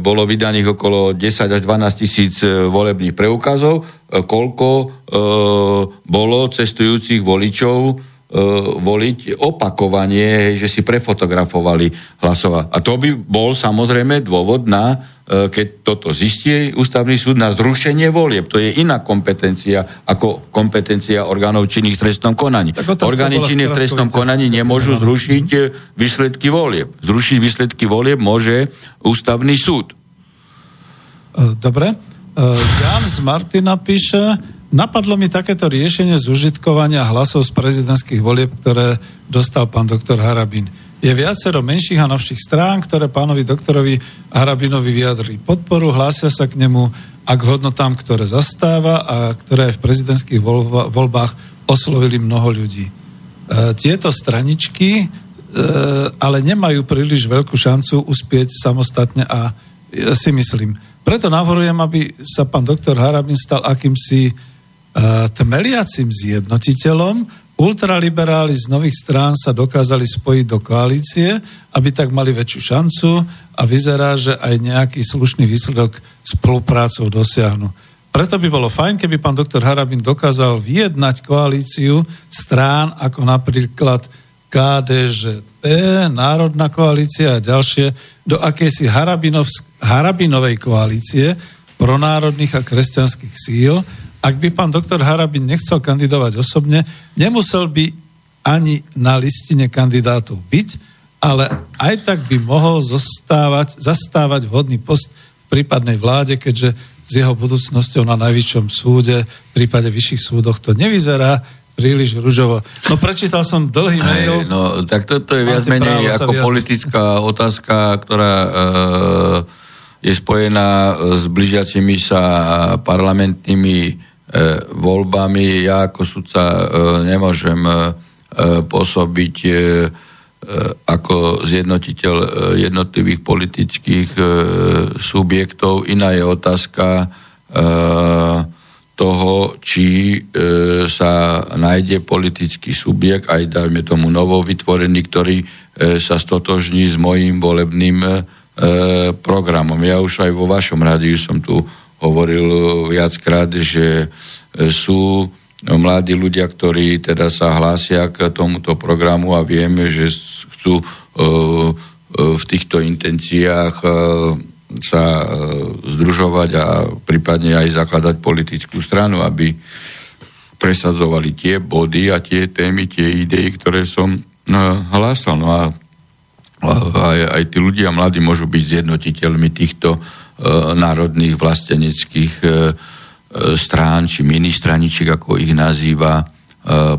bolo vydaných okolo 10 až 12 tisíc volebných preukazov, koľko bolo cestujúcich voličov E, voliť opakovanie, že si prefotografovali hlasovať. A to by bol samozrejme dôvod na, e, keď toto zistí ústavný súd, na zrušenie volieb. To je iná kompetencia ako kompetencia orgánov činných v trestnom konaní. Orgány činných v trestnom konaní nemôžu zrušiť e, výsledky volieb. Zrušiť výsledky volieb môže ústavný súd. Dobre. Jan z Martina píše, Napadlo mi takéto riešenie zužitkovania hlasov z prezidentských volieb, ktoré dostal pán doktor Harabin. Je viacero menších a novších strán, ktoré pánovi doktorovi Harabinovi vyjadrili podporu, hlásia sa k nemu a k hodnotám, ktoré zastáva a ktoré aj v prezidentských voľbách oslovili mnoho ľudí. E, tieto straničky e, ale nemajú príliš veľkú šancu uspieť samostatne a ja si myslím. Preto navrhujem, aby sa pán doktor Harabin stal akýmsi tmeliacim zjednotiteľom ultraliberáli z nových strán sa dokázali spojiť do koalície, aby tak mali väčšiu šancu a vyzerá, že aj nejaký slušný výsledok spoluprácou dosiahnu. Preto by bolo fajn, keby pán doktor Harabin dokázal vyjednať koalíciu strán ako napríklad KDŽP, Národná koalícia a ďalšie do akejsi Harabinovej koalície pronárodných a kresťanských síl, ak by pán doktor Harabin nechcel kandidovať osobne, nemusel by ani na listine kandidátov byť, ale aj tak by mohol zostávať, zastávať vhodný post v prípadnej vláde, keďže s jeho budúcnosťou na najvyššom súde, v prípade vyšších súdoch to nevyzerá príliš ružovo. No prečítal som dlhý mail. No tak toto je viac menej ako politická otázka, ktorá e, je spojená s blížiacimi sa parlamentnými E, voľbami. Ja ako sudca e, nemôžem e, pôsobiť ako zjednotiteľ jednotlivých politických subjektov. Iná je otázka toho, či sa nájde politický subjekt, aj dajme tomu novo vytvorený, ktorý sa stotožní s mojím volebným programom. Ja už aj vo vašom rádiu som tu hovoril viackrát, že e, sú mladí ľudia, ktorí teda sa hlásia k tomuto programu a vieme, že chcú e, e, v týchto intenciách sa združovať a prípadne aj zakladať politickú stranu, aby presadzovali tie body a tie témy, tie idei, ktoré som hlásal. No a aj, aj tí ľudia mladí môžu byť zjednotiteľmi týchto E, národných vlasteneckých e, e, strán, či ministraničiek, ako ich nazýva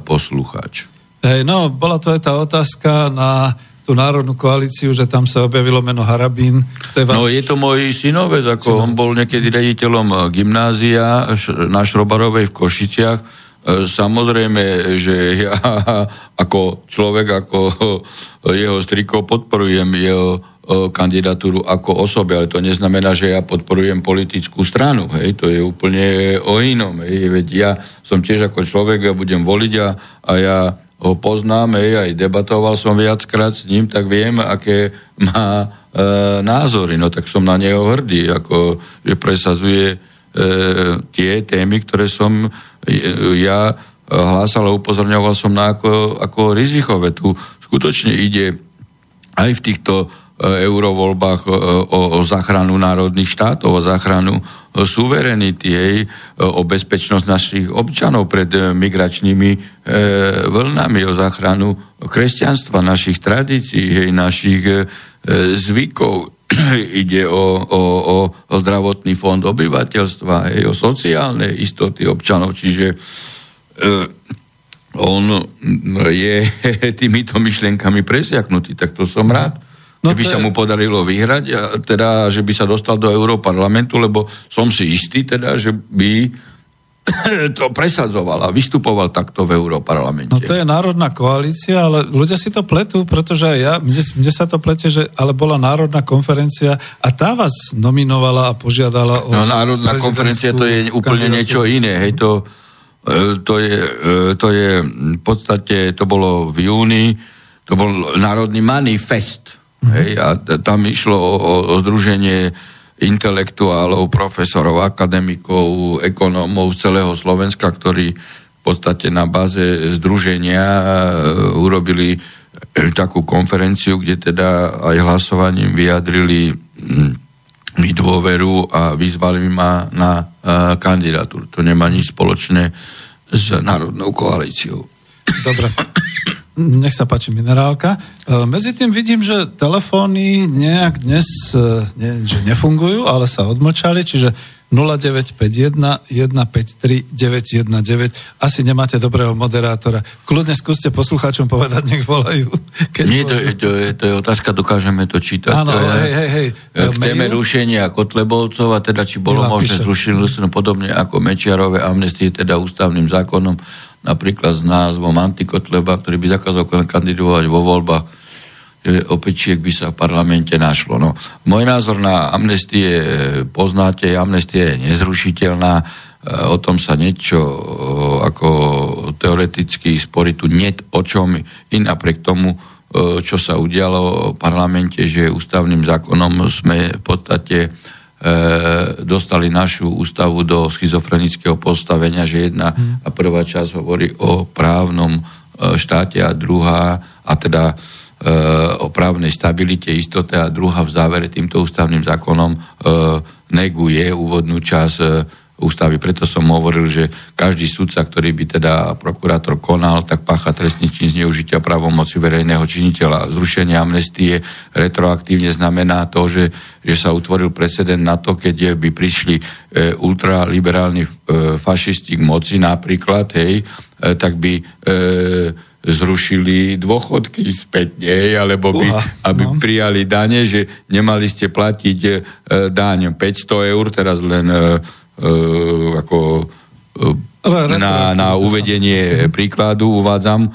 poslucháč. Hej, no, bola to aj tá otázka na tú národnú koalíciu, že tam sa objavilo meno Harabín. To je váš... No je to môj synovec, ako synovec. on bol niekedy rediteľom gymnázia na Šrobarovej v Košiciach. Samozrejme, že ja *laughs* ako človek, ako *laughs* jeho striko podporujem jeho kandidatúru ako osobe, ale to neznamená, že ja podporujem politickú stranu. Hej, to je úplne o inom. Hej, veď ja som tiež ako človek, ja budem voliť a, a ja ho poznám, hej, aj debatoval som viackrát s ním, tak viem, aké má e, názory. No tak som na neho hrdý, ako že presazuje e, tie témy, ktoré som e, ja hlásal a upozorňoval som na ako, ako rizikové. Tu skutočne ide aj v týchto eurovoľbách o, o záchranu národných štátov, o záchranu suverenity, hej, o bezpečnosť našich občanov pred migračnými vlnami, o záchranu kresťanstva, našich tradícií, hej, našich zvykov. *clears throat* Ide o, o, o, zdravotný fond obyvateľstva, hej, o sociálne istoty občanov, čiže on je *laughs* týmito myšlienkami presiaknutý, tak to som rád. No keby sa mu podarilo vyhrať, a teda, že by sa dostal do Európarlamentu, lebo som si istý, teda, že by *coughs* to presadzoval a vystupoval takto v Európarlamente. No to je národná koalícia, ale ľudia si to pletú, pretože aj ja, mne, mne sa to plete, že ale bola národná konferencia a tá vás nominovala a požiadala o... No národná konferencia to je úplne niečo iné, hej, to, e, to, je, e, to je v podstate, to bolo v júni, to bol národný manifest, Hej, a tam išlo o, o, združenie intelektuálov, profesorov, akademikov, ekonómov z celého Slovenska, ktorí v podstate na báze združenia e, urobili e, takú konferenciu, kde teda aj hlasovaním vyjadrili mi dôveru a vyzvali ma na e, kandidatúru. To nemá nič spoločné s Národnou koalíciou. Dobre. Nech sa páči minerálka. E, medzi tým vidím, že telefóny nejak dnes e, nie, že nefungujú, ale sa odmlčali, čiže 0951 153 919. Asi nemáte dobrého moderátora. Kľudne skúste poslucháčom povedať, nech volajú. Keď Nie, to, je, to, je, to je otázka, dokážeme to čítať. Áno, hej, hej, hej. K téme rušenia Kotlebovcov a teda, či bolo Milan možné zrušiť podobne ako Mečiarové amnestie, teda ústavným zákonom napríklad s názvom Antikotleba, ktorý by zakázal kandidovať vo voľbách opečiek by sa v parlamente našlo. No, môj názor na amnestie poznáte, amnestie je nezrušiteľná, e, o tom sa niečo e, ako teoreticky spory tu nie o čom, i napriek tomu, e, čo sa udialo v parlamente, že ústavným zákonom sme v podstate dostali našu ústavu do schizofrenického postavenia, že jedna a prvá časť hovorí o právnom štáte a druhá, a teda o právnej stabilite, istote a druhá v závere týmto ústavným zákonom neguje úvodnú časť ústavy. Preto som hovoril, že každý sudca, ktorý by teda prokurátor konal, tak pácha trestný čin zneužitia právomoci verejného činiteľa. Zrušenie amnestie retroaktívne znamená to, že, že sa utvoril precedent na to, keď by prišli e, ultraliberálni e, fašisti k moci napríklad, hej, e, tak by e, zrušili dôchodky spätne, alebo by, Uha, aby no. prijali dane, že nemali ste platiť e, daň 500 eur, teraz len e, E, ako e, na, na uvedenie príkladu uvádzam e,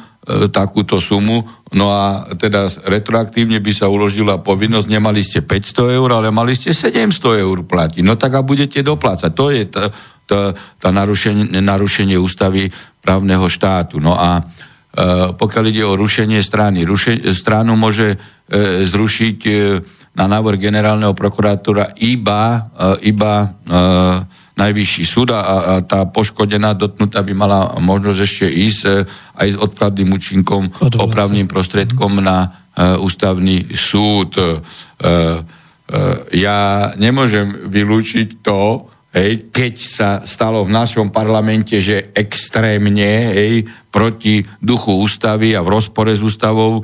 takúto sumu, no a teda retroaktívne by sa uložila povinnosť, nemali ste 500 eur, ale mali ste 700 eur platiť. No tak a budete doplácať. To je tá, tá, tá narušenie, narušenie ústavy právneho štátu. No a e, pokiaľ ide o rušenie strany, ruše, stranu môže e, zrušiť e, na návrh generálneho prokurátora iba, e, iba e, najvyšší súd a, a tá poškodená dotknutá by mala možnosť ešte ísť e, aj s odkladným účinkom, Odvolať opravným prostriedkom mm. na uh, ústavný súd. Uh, uh, ja nemôžem vylúčiť to, hej, keď sa stalo v našom parlamente, že extrémne hej, proti duchu ústavy a v rozpore s ústavou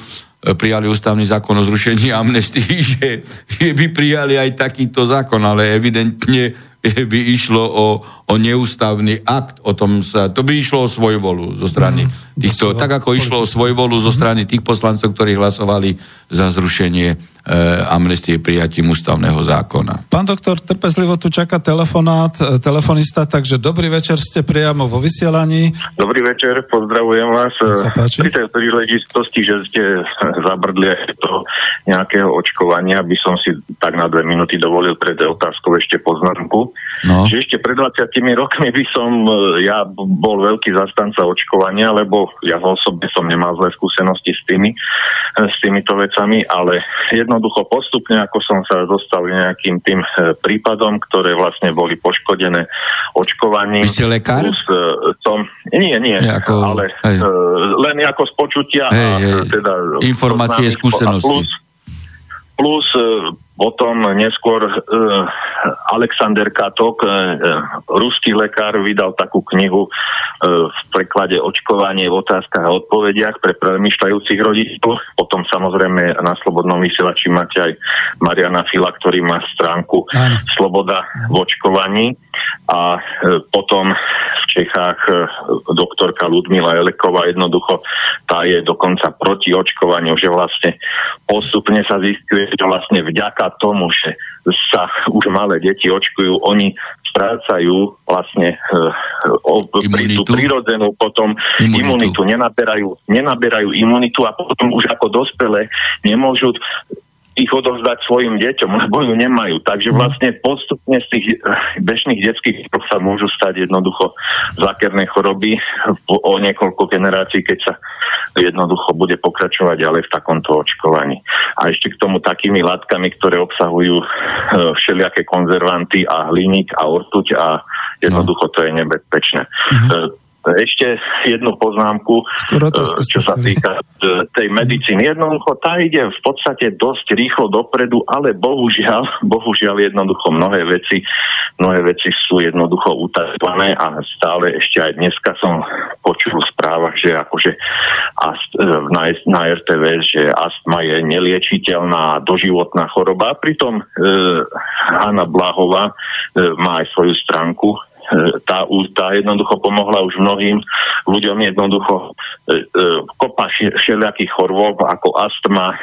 prijali ústavný zákon o zrušení amnestii, *laughs* že, že by prijali aj takýto zákon, ale evidentne *laughs* by išlo o, o neústavný akt, o tom sa, to by išlo o svojvolu zo strany mm, týchto, tak ako išlo o svojvolu zo strany tých poslancov, ktorí hlasovali za zrušenie E, amnestie prijatím ústavného zákona. Pán doktor, trpezlivo tu čaká telefonát, e, telefonista, takže dobrý večer, ste priamo vo vysielaní. Dobrý večer, pozdravujem vás. Pri tej príležitosti, že ste *laughs* zabrdli aj do nejakého očkovania, by som si tak na dve minúty dovolil pred otázkou ešte poznámku. No. Že ešte pred 20 rokmi by som, e, ja bol veľký zastanca očkovania, lebo ja osobne som nemal zlé skúsenosti s tými, s týmito vecami, ale jedno jednoducho postupne, ako som sa dostal nejakým tým e, prípadom, ktoré vlastne boli poškodené očkovaním. Vy ste lekár? Plus, e, som, nie, nie, ako, ale hej. E, len ako z počutia hej, a hej. teda... Informácie, skúsenosti. Plus, plus potom neskôr uh, Alexander Katok, uh, ruský lekár, vydal takú knihu uh, v preklade Očkovanie v otázkach a odpovediach pre premyšľajúcich rodičov. Potom samozrejme na Slobodnom vysielači máte aj Mariana Fila, ktorý má stránku Aj. Sloboda v očkovaní. A uh, potom v Čechách uh, doktorka Ludmila Eleková jednoducho tá je dokonca proti očkovaniu, že vlastne postupne sa zistuje, že vlastne vďaka vďaka tomu, že sa *laughs* už malé deti očkujú, oni strácajú vlastne e, pri tú prirodzenú potom imunitu. imunitu, nenaberajú, nenaberajú imunitu a potom už ako dospelé nemôžu ich odovzdať svojim deťom, lebo ju nemajú. Takže mhm. vlastne postupne z tých bežných detských sa môžu stať jednoducho zákerné choroby o niekoľko generácií, keď sa jednoducho bude pokračovať ďalej v takomto očkovaní. A ešte k tomu takými látkami, ktoré obsahujú e, všelijaké konzervanty a hliník a ortuť a jednoducho to je nebezpečné. Mm-hmm ešte jednu poznámku, e, čo sa týka e, tej medicíny. Jednoducho tá ide v podstate dosť rýchlo dopredu, ale bohužiaľ, *laughs* bohužiaľ jednoducho mnohé veci, mnohé veci sú jednoducho utajované a stále ešte aj dneska som počul v správach, že akože e, na, na RTV, že astma je neliečiteľná doživotná choroba. Pritom e, Hanna Blahová e, má aj svoju stránku tá, tá jednoducho pomohla už mnohým ľuďom jednoducho e, e, kopa všelijakých chorôb ako astma e,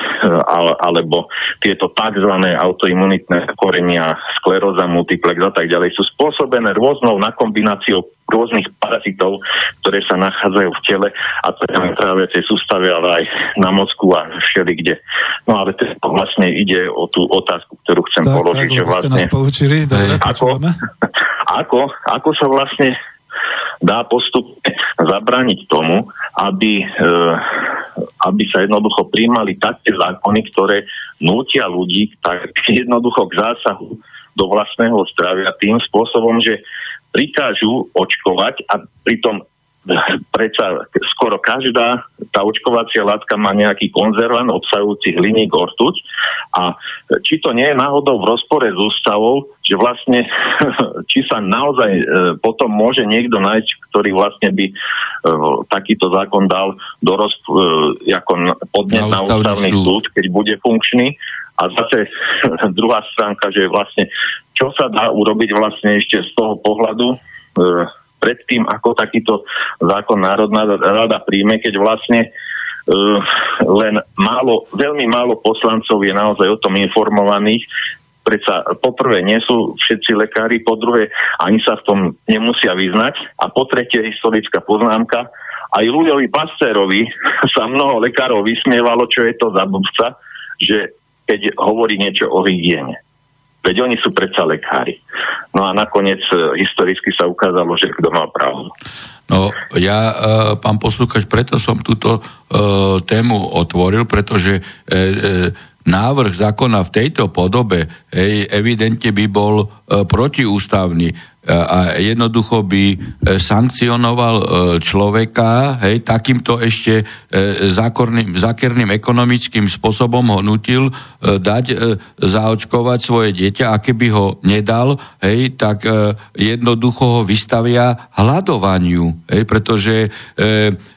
alebo tieto tzv. autoimunitné korenia, skleróza multiplex a tak ďalej sú spôsobené rôznou nakombináciou rôznych parazitov, ktoré sa nachádzajú v tele a to je na tráviacej sústave, ale aj na mozku a všeli kde. No ale to vlastne ide o tú otázku, ktorú chcem tak, položiť. Tak, že vlastne, nás poučili, dobre, ako, ako, ako sa vlastne dá postupne zabrániť tomu, aby, e, aby sa jednoducho príjmali také zákony, ktoré nútia ľudí tak jednoducho k zásahu do vlastného zdravia tým spôsobom, že prikážu očkovať a pritom predsa skoro každá tá očkovacia látka má nejaký konzervant obsahujúci hliník ortuť a či to nie je náhodou v rozpore s ústavou, že vlastne *laughs* či sa naozaj e, potom môže niekto nájsť, ktorý vlastne by e, takýto zákon dal do roz, e, ako podnet na, na ústavný súd. súd, keď bude funkčný. A zase *laughs* druhá stránka, že vlastne čo sa dá urobiť vlastne ešte z toho pohľadu predtým, ako takýto zákon Národná rada príjme, keď vlastne uh, len málo, veľmi málo poslancov je naozaj o tom informovaných. Predsa poprvé nie sú všetci lekári, po druhé ani sa v tom nemusia vyznať a po tretie historická poznámka, aj ľuďovi Pasterovi *laughs* sa mnoho lekárov vysmievalo, čo je to za blbca, že keď hovorí niečo o hygiene. Veď oni sú predsa lekári. No a nakoniec e, historicky sa ukázalo, že kto má pravdu. No ja, e, pán poslúkač, preto som túto e, tému otvoril, pretože e, návrh zákona v tejto podobe hej, evidentne by bol e, protiústavný a jednoducho by e, sankcionoval e, človeka, hej, takýmto ešte e, zákorným, zákerným ekonomickým spôsobom ho nutil dať zaočkovať svoje dieťa a keby ho nedal, hej, tak jednoducho ho vystavia hľadovaniu, hej, pretože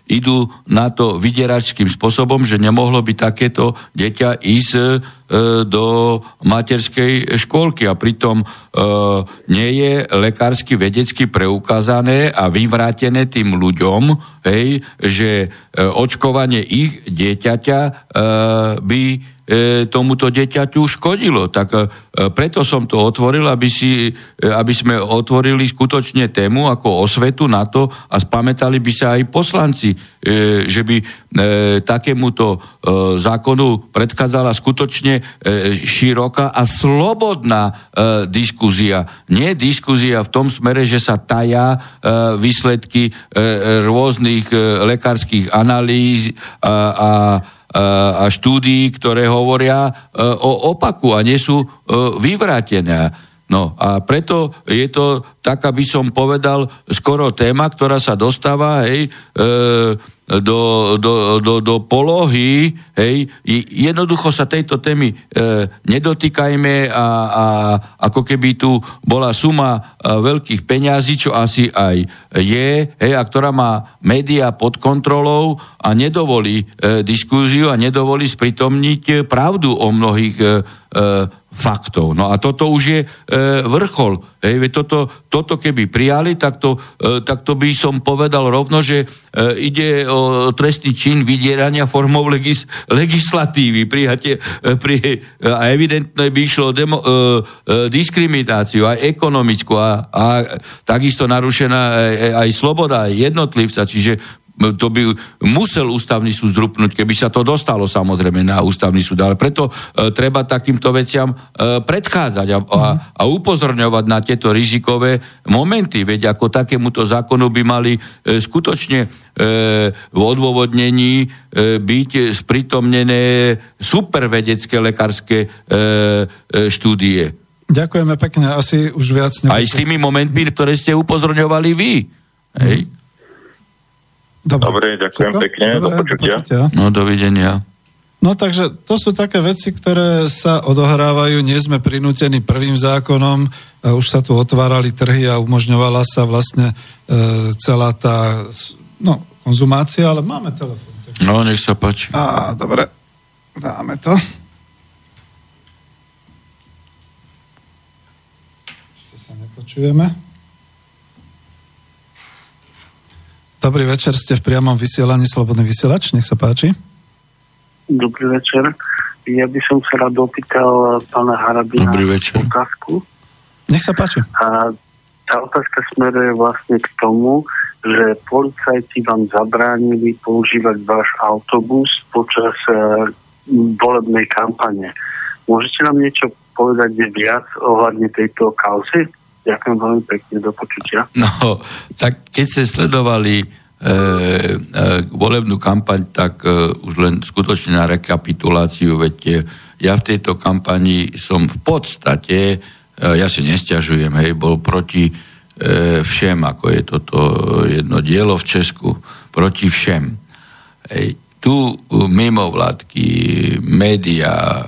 idú na to vydieračským spôsobom, že nemohlo by takéto dieťa ísť E, do materskej škôlky. A pritom e, nie je lekársky vedecky preukázané a vyvrátené tým ľuďom, hej, že e, očkovanie ich dieťaťa by e, tomuto deťaťu škodilo. Tak e, preto som to otvoril, aby, si, e, aby sme otvorili skutočne tému ako osvetu na to a spamätali by sa aj poslanci, e, že by e, takémuto e, zákonu predchádzala skutočne e, široká a slobodná e, diskuzia. Nie diskuzia v tom smere, že sa taja e, výsledky e, rôznych e, lekárskych analýz a, a a štúdií, ktoré hovoria e, o opaku a nie sú e, vyvrátené. No a preto je to, tak aby som povedal, skoro téma, ktorá sa dostáva hej, e, do, do, do, do polohy, hej, jednoducho sa tejto témy e, nedotýkajme a, a ako keby tu bola suma e, veľkých peňazí, čo asi aj je, hej, a ktorá má média pod kontrolou a nedovolí e, diskúziu a nedovolí spritomniť pravdu o mnohých e, e, faktov. No a toto už je e, vrchol. Hej, toto, toto keby prijali, tak to, e, tak to by som povedal rovno, že e, ide o trestný čin vydierania formou legis, legislatívy. Prijatie, e, pri, a evidentne by išlo demo, e, e, diskrimináciu aj ekonomickú a, a takisto narušená aj, e, aj sloboda jednotlivca. Čiže to by musel ústavný súd zdrupnúť, keby sa to dostalo samozrejme na ústavný súd. Ale preto e, treba takýmto veciam e, predchádzať a, a, a upozorňovať na tieto rizikové momenty. Veď ako takémuto zákonu by mali e, skutočne e, v odôvodnení e, byť spritomnené supervedecké lekárske e, e, štúdie. Ďakujeme pekne, asi už viac... Aj s tými momentmi, ktoré ste upozorňovali vy. Hej? Dobre, Dobre ďakujem Všetko? pekne, Dobre, do počutia. počutia. No, dovidenia. No takže to sú také veci, ktoré sa odohrávajú, nie sme prinútení prvým zákonom, už sa tu otvárali trhy a umožňovala sa vlastne e, celá tá no, konzumácia, ale máme telefón. Takže... No, nech sa páči. Á, dobre, dáme to. Ešte sa nepočujeme. Dobrý večer, ste v priamom vysielaní Slobodný vysielač, nech sa páči. Dobrý večer. Ja by som sa rád opýtal pána Harabina Dobrý večer. otázku. Nech sa páči. A tá otázka smeruje vlastne k tomu, že policajti vám zabránili používať váš autobus počas uh, volebnej kampane. Môžete nám niečo povedať viac ohľadne tejto kauzy? Ďakujem veľmi pekne, do počutia. No, tak keď ste sledovali e, e, volebnú kampaň, tak e, už len skutočne na rekapituláciu, veď e, ja v tejto kampani som v podstate, e, ja si nestiažujem, hej, bol proti e, všem, ako je toto jedno dielo v Česku, proti všem. Hej, tu mimo vládky, médiá,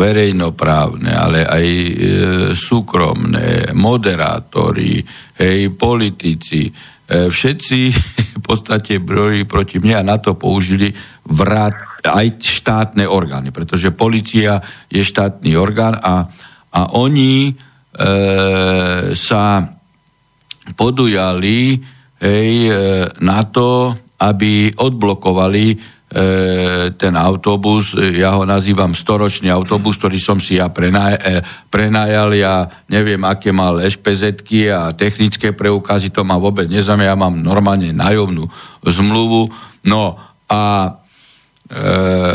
verejnoprávne, ale aj e, súkromné, moderátori, hej, politici, e, všetci *laughs* v podstate brojili proti mne a na to použili vrát, aj štátne orgány, pretože policia je štátny orgán a, a oni e, sa podujali hej, e, na to, aby odblokovali ten autobus, ja ho nazývam storočný autobus, ktorý som si ja prenaj, e, prenajal, ja neviem, aké mal špz a technické preukazy, to ma vôbec nezaujíma, ja mám normálne nájomnú zmluvu, no a e,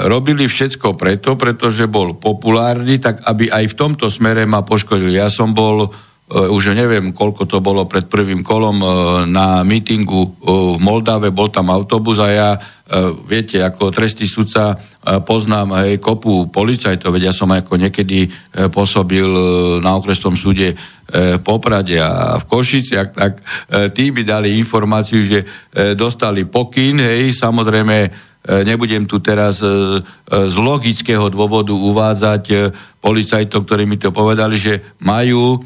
robili všetko preto, pretože bol populárny, tak aby aj v tomto smere ma poškodil. Ja som bol e, už neviem, koľko to bolo pred prvým kolom e, na mítingu v Moldave, bol tam autobus a ja E, viete, ako trestný sudca e, poznám aj kopu policajtov, veď ja som ako niekedy e, pôsobil na okresnom súde Poprade a v Košiciach, tak tí by dali informáciu, že dostali pokyn, hej, samozrejme nebudem tu teraz z logického dôvodu uvádzať policajtov, ktorí mi to povedali, že majú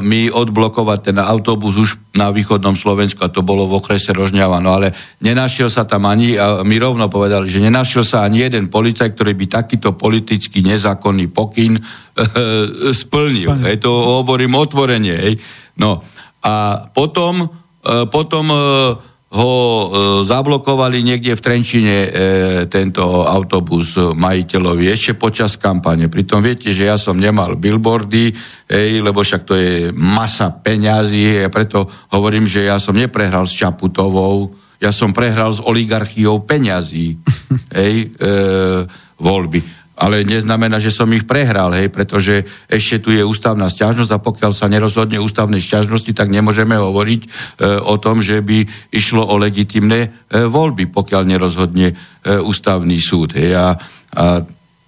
mi odblokovať ten autobus už na východnom Slovensku a to bolo v okrese Rožňava. No ale nenašiel sa tam ani, a mi rovno povedali, že nenašiel sa ani jeden policajt, ktorý by takýto politicky nezákonný pokyn splnil. Hej, to hovorím otvorene. Hej. No a potom, potom ho e, zablokovali niekde v Trenčine e, tento autobus majiteľovi ešte počas kampane. Pritom viete, že ja som nemal billboardy, ej, lebo však to je masa peňazí a preto hovorím, že ja som neprehral s Čaputovou, ja som prehral s oligarchiou peňazí *laughs* ej, e, voľby ale neznamená, že som ich prehral, hej, pretože ešte tu je ústavná stiažnosť a pokiaľ sa nerozhodne ústavnej stiažnosti, tak nemôžeme hovoriť e, o tom, že by išlo o legitimné e, voľby, pokiaľ nerozhodne e, ústavný súd. Hej, a, a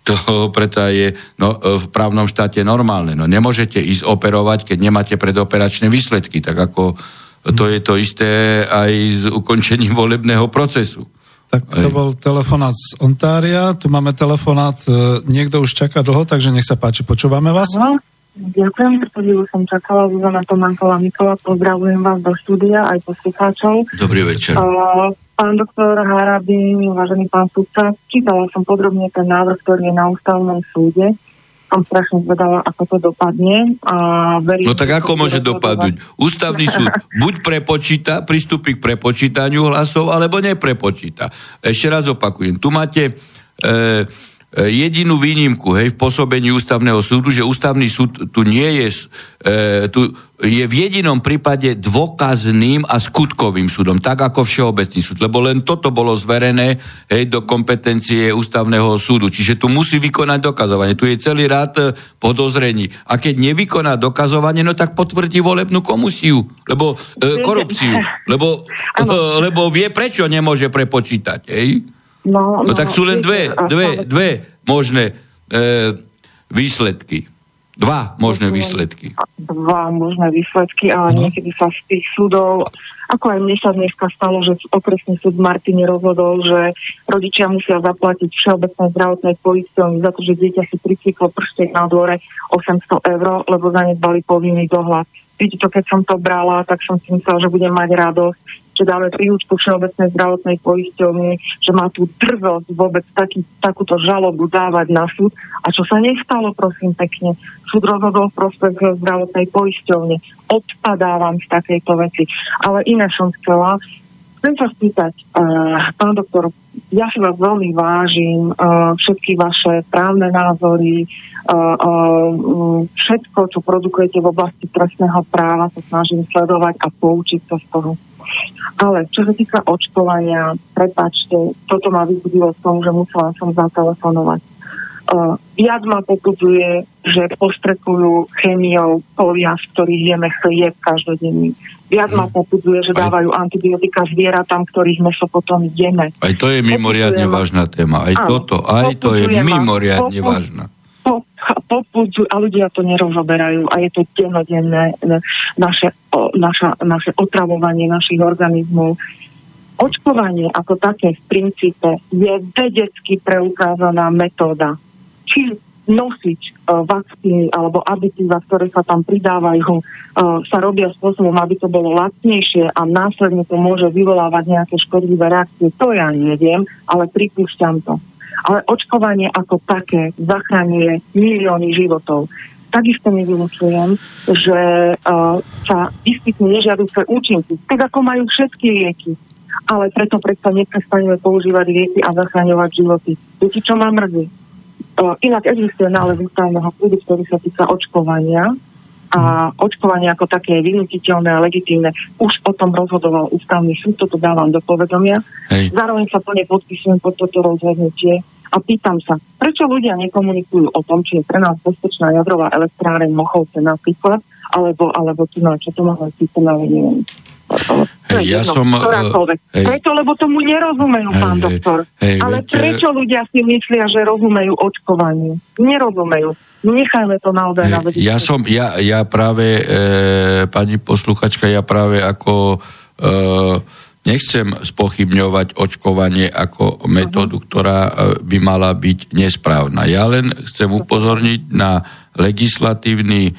to *laughs* preto je no, e, v právnom štáte normálne. No, nemôžete ísť operovať, keď nemáte predoperačné výsledky, tak ako to je to isté aj s ukončením volebného procesu. Tak to Hej. bol telefonát z Ontária, tu máme telefonát, e, niekto už čaká dlho, takže nech sa páči, počúvame vás. No, ďakujem, pretože som čakala, Zuzana Tománková Mikola, pozdravujem vás do štúdia, aj poslucháčov. Dobrý večer. Uh, pán doktor Harabin, vážený pán sudca, čítala som podrobne ten návrh, ktorý je na ústavnom súde som strašne zvedala, ako to dopadne. A verím, no tak ako môže dopadnúť? Ústavný súd *laughs* buď prepočíta, pristúpi k prepočítaniu hlasov, alebo neprepočíta. Ešte raz opakujem. Tu máte... E, jedinú výnimku hej, v pôsobení ústavného súdu, že ústavný súd tu nie je, e, tu je v jedinom prípade dôkazným a skutkovým súdom, tak ako všeobecný súd, lebo len toto bolo zverené hej, do kompetencie ústavného súdu. Čiže tu musí vykonať dokazovanie. Tu je celý rád e, podozrení. A keď nevykoná dokazovanie, no tak potvrdí volebnú komisiu, lebo e, korupciu, lebo, e, lebo vie, prečo nemôže prepočítať. Hej? No, no, no tak sú len dve, dve, dve možné e, výsledky. Dva možné výsledky. Dva možné výsledky, ale no. niekedy sa z tých súdov, ako aj mne sa dneska stalo, že okresný súd Martine rozhodol, že rodičia musia zaplatiť všeobecné zdravotné poisťovne za to, že dieťa si pricviklo prštek na dvore 800 eur, lebo zanedbali povinný dohľad. Vidíte to, keď som to brala, tak som si myslela, že budem mať radosť, že dáme príručku Všeobecnej zdravotnej poisťovne, že má tú drzosť vôbec taký, takúto žalobu dávať na súd. A čo sa nestalo, prosím pekne, súd rozhodol v prospech zdravotnej poisťovne. Odpadávam z takejto veci. Ale iné som chcela. Chcem sa spýtať, uh, pán doktor, ja si vás veľmi vážim, uh, všetky vaše právne názory, uh, uh, všetko, čo produkujete v oblasti trestného práva, sa snažím sledovať a poučiť sa z toho. Ale čo sa týka očkovania, prepačte, toto ma vyzbudilo v tom, že musela som zatelefonovať. Uh, viac ma popudzuje, že postrekujú chemiou polia, z ktorých jeme chlieb každodenný. Viac ma mm. popudzuje, že dávajú antibiotika zvieratám, ktorých meso potom jeme. Aj to je mimoriadne vážna téma. Aj áno, toto, aj to je mimoriadne vážna popudzujú a ľudia to nerozoberajú a je to dennodenné naše, naša, naše otravovanie našich organizmov. Očkovanie ako také v princípe je vedecky preukázaná metóda. Či nosiť uh, vakcíny alebo aditíva, ktoré sa tam pridávajú, uh, sa robia spôsobom, aby to bolo lacnejšie a následne to môže vyvolávať nejaké škodlivé reakcie. To ja neviem, ale pripúšťam to ale očkovanie ako také zachraňuje milióny životov. Takisto nevylučujem, že uh, sa vyskytnú nežiaduce účinky, tak ako majú všetky lieky. Ale preto predsa neprestaneme používať lieky a zachraňovať životy. Viete, čo ma mrzí? Uh, inak existuje nález ústavného súdu, ktorý sa týka očkovania a očkovanie ako také je vynutiteľné a legitímne. Už o tom rozhodoval ústavný súd, toto dávam do povedomia. Hej. Zároveň sa plne podpisujem pod toto rozhodnutie a pýtam sa, prečo ľudia nekomunikujú o tom, či je pre nás bezpečná jadrová elektráreň Mochovce napríklad, alebo, alebo tu na čo to máme systém, ale Hej, ja som... Uh, hej. Preto, lebo tomu nerozumejú, hej, pán doktor. Hej, Ale veď, prečo ľudia si myslia, že rozumejú očkovaniu? Nerozumejú. Nechajme to naozaj na vedieť. Ja som, ja, ja práve, e, pani posluchačka, ja práve ako... E, Nechcem spochybňovať očkovanie ako metódu, ktorá e, by mala byť nesprávna. Ja len chcem upozorniť na legislatívny e,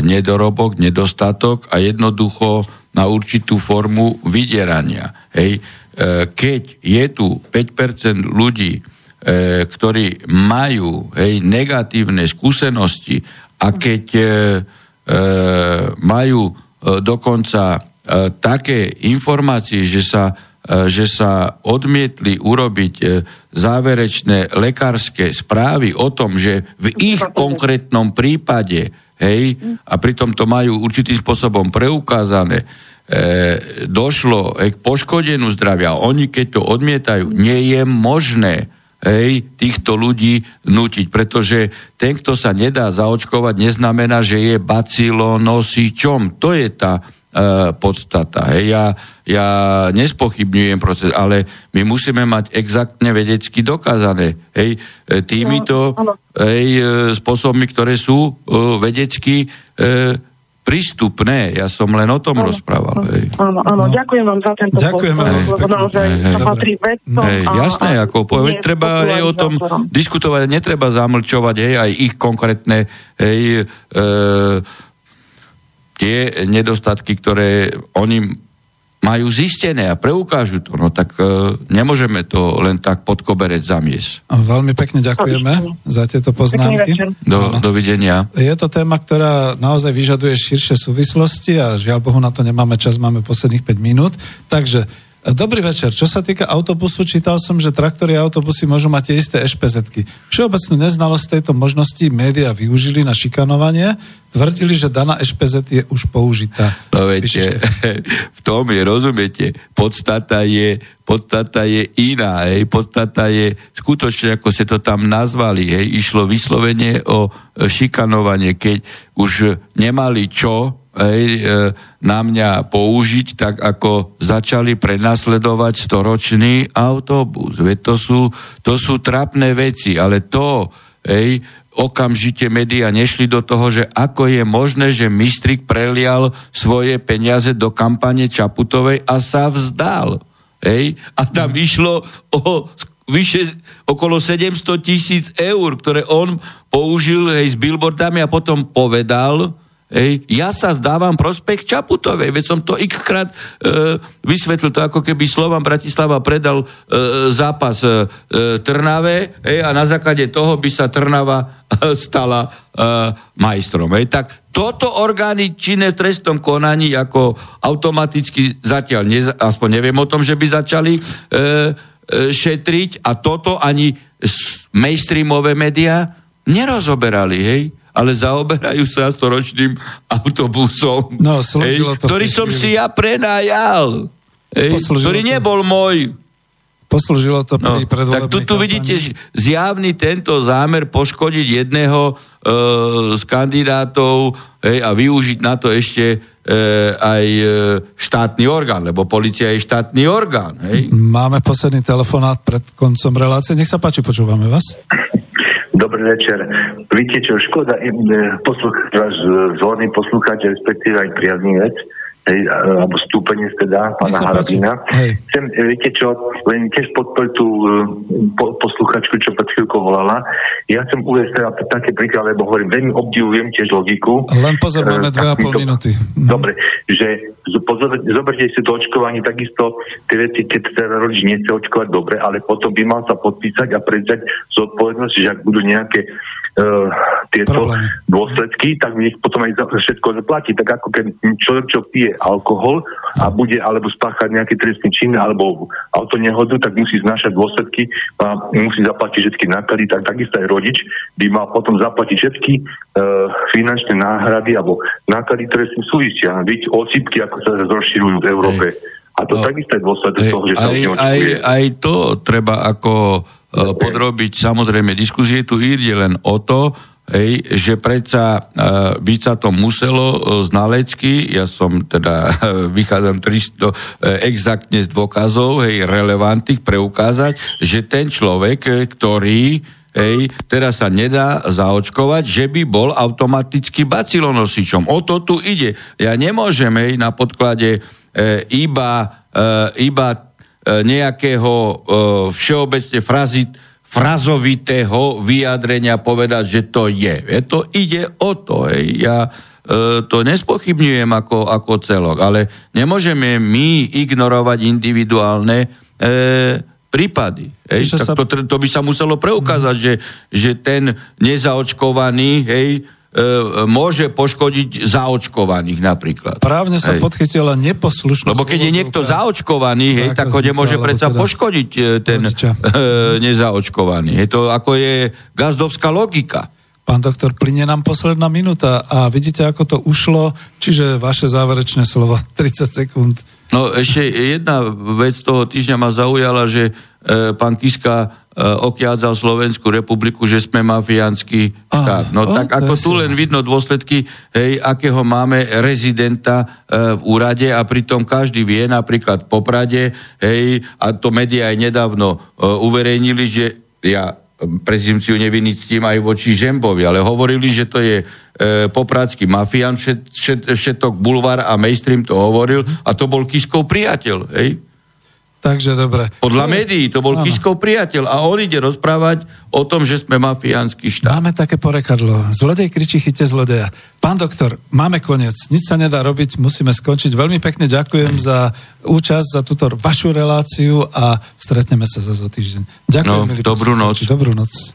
nedorobok, nedostatok a jednoducho na určitú formu vydierania. Hej. E, keď je tu 5% ľudí, e, ktorí majú hej, negatívne skúsenosti a keď e, majú dokonca také informácie, že sa, že sa odmietli urobiť záverečné lekárske správy o tom, že v ich konkrétnom prípade hej, a pritom to majú určitým spôsobom preukázané, došlo e, k poškodeniu zdravia. Oni keď to odmietajú, nie je možné hej, týchto ľudí nutiť, pretože ten, kto sa nedá zaočkovať, neznamená, že je bacilonosičom. To je tá e, podstata. Hej. Ja, ja nespochybňujem proces, ale my musíme mať exaktne vedecky dokázané. Hej. E, týmito hej, e, spôsobmi, ktoré sú e, vedecky e, prístupné. Ja som len o tom áno, rozprával. Áno, áno, áno. No. ďakujem vám za tento Ďakujeme, postoj, lebo naozaj hej, to patrí vedcom. Hej, jasné, a, ako povedať, treba aj o tom diskutovať, netreba zamlčovať hej, aj ich konkrétne hej, e, tie nedostatky, ktoré oni majú zistené a preukážu to, no tak e, nemôžeme to len tak pod koberec zamiesť. Veľmi pekne ďakujeme za tieto poznámky. Do, dovidenia. Je to téma, ktorá naozaj vyžaduje širšie súvislosti a žiaľ Bohu na to nemáme čas, máme posledných 5 minút. Takže Dobrý večer. Čo sa týka autobusu, čítal som, že traktory a autobusy môžu mať tie isté ešpezetky. Všeobecnú neznalosť tejto možnosti médiá využili na šikanovanie, tvrdili, že daná ešpezet je už použitá. No viete, *laughs* v tom je, rozumiete, podstata je, podstata je iná, hej, podstata je skutočne, ako ste to tam nazvali, hej, išlo vyslovene o šikanovanie, keď už nemali čo, hej, e, na mňa použiť, tak ako začali prenasledovať storočný autobus. Veď to sú, to sú trapné veci, ale to, hej, okamžite média nešli do toho, že ako je možné, že Mistrik prelial svoje peniaze do kampane Čaputovej a sa vzdal. Hej? A tam mm. išlo o vyše, okolo 700 tisíc eur, ktoré on použil hej, s billboardami a potom povedal, Ej, ja sa zdávam prospech Čaputovej, veď som to krát e, vysvetlil, to ako keby Slovan Bratislava predal e, zápas e, e, Trnave ej, a na základe toho by sa Trnava e, stala e, majstrom. Ej. Tak toto orgány činné v trestnom konaní ako automaticky zatiaľ, nez, aspoň neviem o tom, že by začali e, e, šetriť a toto ani mainstreamové médiá nerozoberali, hej ale zaoberajú sa storočným autobusom, no, hej, to ktorý som si ja prenajal, hej, ktorý to. nebol môj. Poslúžilo to pri no, Tak tu, tu vidíte zjavný tento zámer poškodiť jedného e, z kandidátov hej, a využiť na to ešte e, aj e, štátny orgán, lebo policia je štátny orgán. Hej. Máme posledný telefonát pred koncom relácie. Nech sa páči, počúvame vás. Dobrý večer. Víte čo, škoda e, poslúchať vás zóny, poslúchať respektíve aj priaznivec hej, alebo stúpenec teda, pána Harabina. Chcem, e, viete čo, len tiež podporiť tú e, po, posluchačku, čo pred chvíľkou volala. Ja chcem uvieť teda také príklad, lebo hovorím, veľmi obdivujem tiež logiku. Len pozor, máme dve a pol minúty. Mhm. Dobre, že zoberte si to očkovanie, takisto tie veci, keď teda rodič nechce očkovať, dobre, ale potom by mal sa podpísať a prevzať zodpovednosť, že ak budú nejaké tieto Problémy. dôsledky, tak mi potom aj všetko zaplatí. Tak ako keď človek, čo pije alkohol a bude alebo spáchať nejaký trestný čin alebo auto nehodu, tak musí znašať dôsledky a musí zaplatiť všetky náklady, tak takisto aj rodič by mal potom zaplatiť všetky uh, finančné náhrady alebo náklady, ktoré s tým súvisia. Byť osýpky, ako sa rozširujú v Európe. A to no, takisto je dôsledok toho, že sa aj, aj, aj to treba ako podrobiť samozrejme diskuzie. Tu ide len o to, hej, že predsa uh, by sa to muselo uh, znalecky, ja som teda uh, *laughs* vychádzam 300 uh, exaktne z dôkazov, hej, relevantných, preukázať, že ten človek, ktorý hej, teraz sa nedá zaočkovať, že by bol automaticky bacilonosičom. O to tu ide. Ja nemôžem, hej, na podklade e, iba, e, iba e, nejakého e, všeobecne frazit, frazovitého vyjadrenia povedať, že to je. je to ide o to. Hej. Ja e, to nespochybňujem ako, ako celok, ale nemôžeme my ignorovať individuálne e, prípady. Ej, tak sa... to, to by sa muselo preukázať, že, že ten nezaočkovaný hej, e, môže poškodiť zaočkovaných napríklad. Právne sa hej. podchytila neposlušnosť. Lebo keď je niekto zaočkovaný, hej, tak ho nemôže predsa teda poškodiť e, ten *laughs* e, nezaočkovaný. Je to ako je gazdovská logika. Pán doktor, plyne nám posledná minúta a vidíte, ako to ušlo, čiže vaše záverečné slovo, *laughs* 30 sekúnd. No ešte jedna vec toho týždňa ma zaujala, že e, pán Kiska e, okiadzal Slovenskú republiku, že sme mafiánsky štát. No tak ako tu len vidno dôsledky, hej, akého máme rezidenta e, v úrade a pritom každý vie, napríklad po Prade, hej, a to médiá aj nedávno e, uverejnili, že ja prezimciu neviny tým aj voči Žembovi, ale hovorili, že to je e, poprácky mafián, všet, všet, všetok bulvár a mainstream to hovoril a to bol Kiskov priateľ, hej? Takže dobre. Podľa médií to bol Áno. Kiskov priateľ a on ide rozprávať o tom, že sme mafiánsky štát. Máme také porekadlo. Zlodej kričí, chyte zlodeja. Pán doktor, máme koniec. Nič sa nedá robiť, musíme skončiť. Veľmi pekne ďakujem za účasť, za túto vašu reláciu a stretneme sa za týždeň. Ďakujem, no, dobrú noc. Dobrú noc.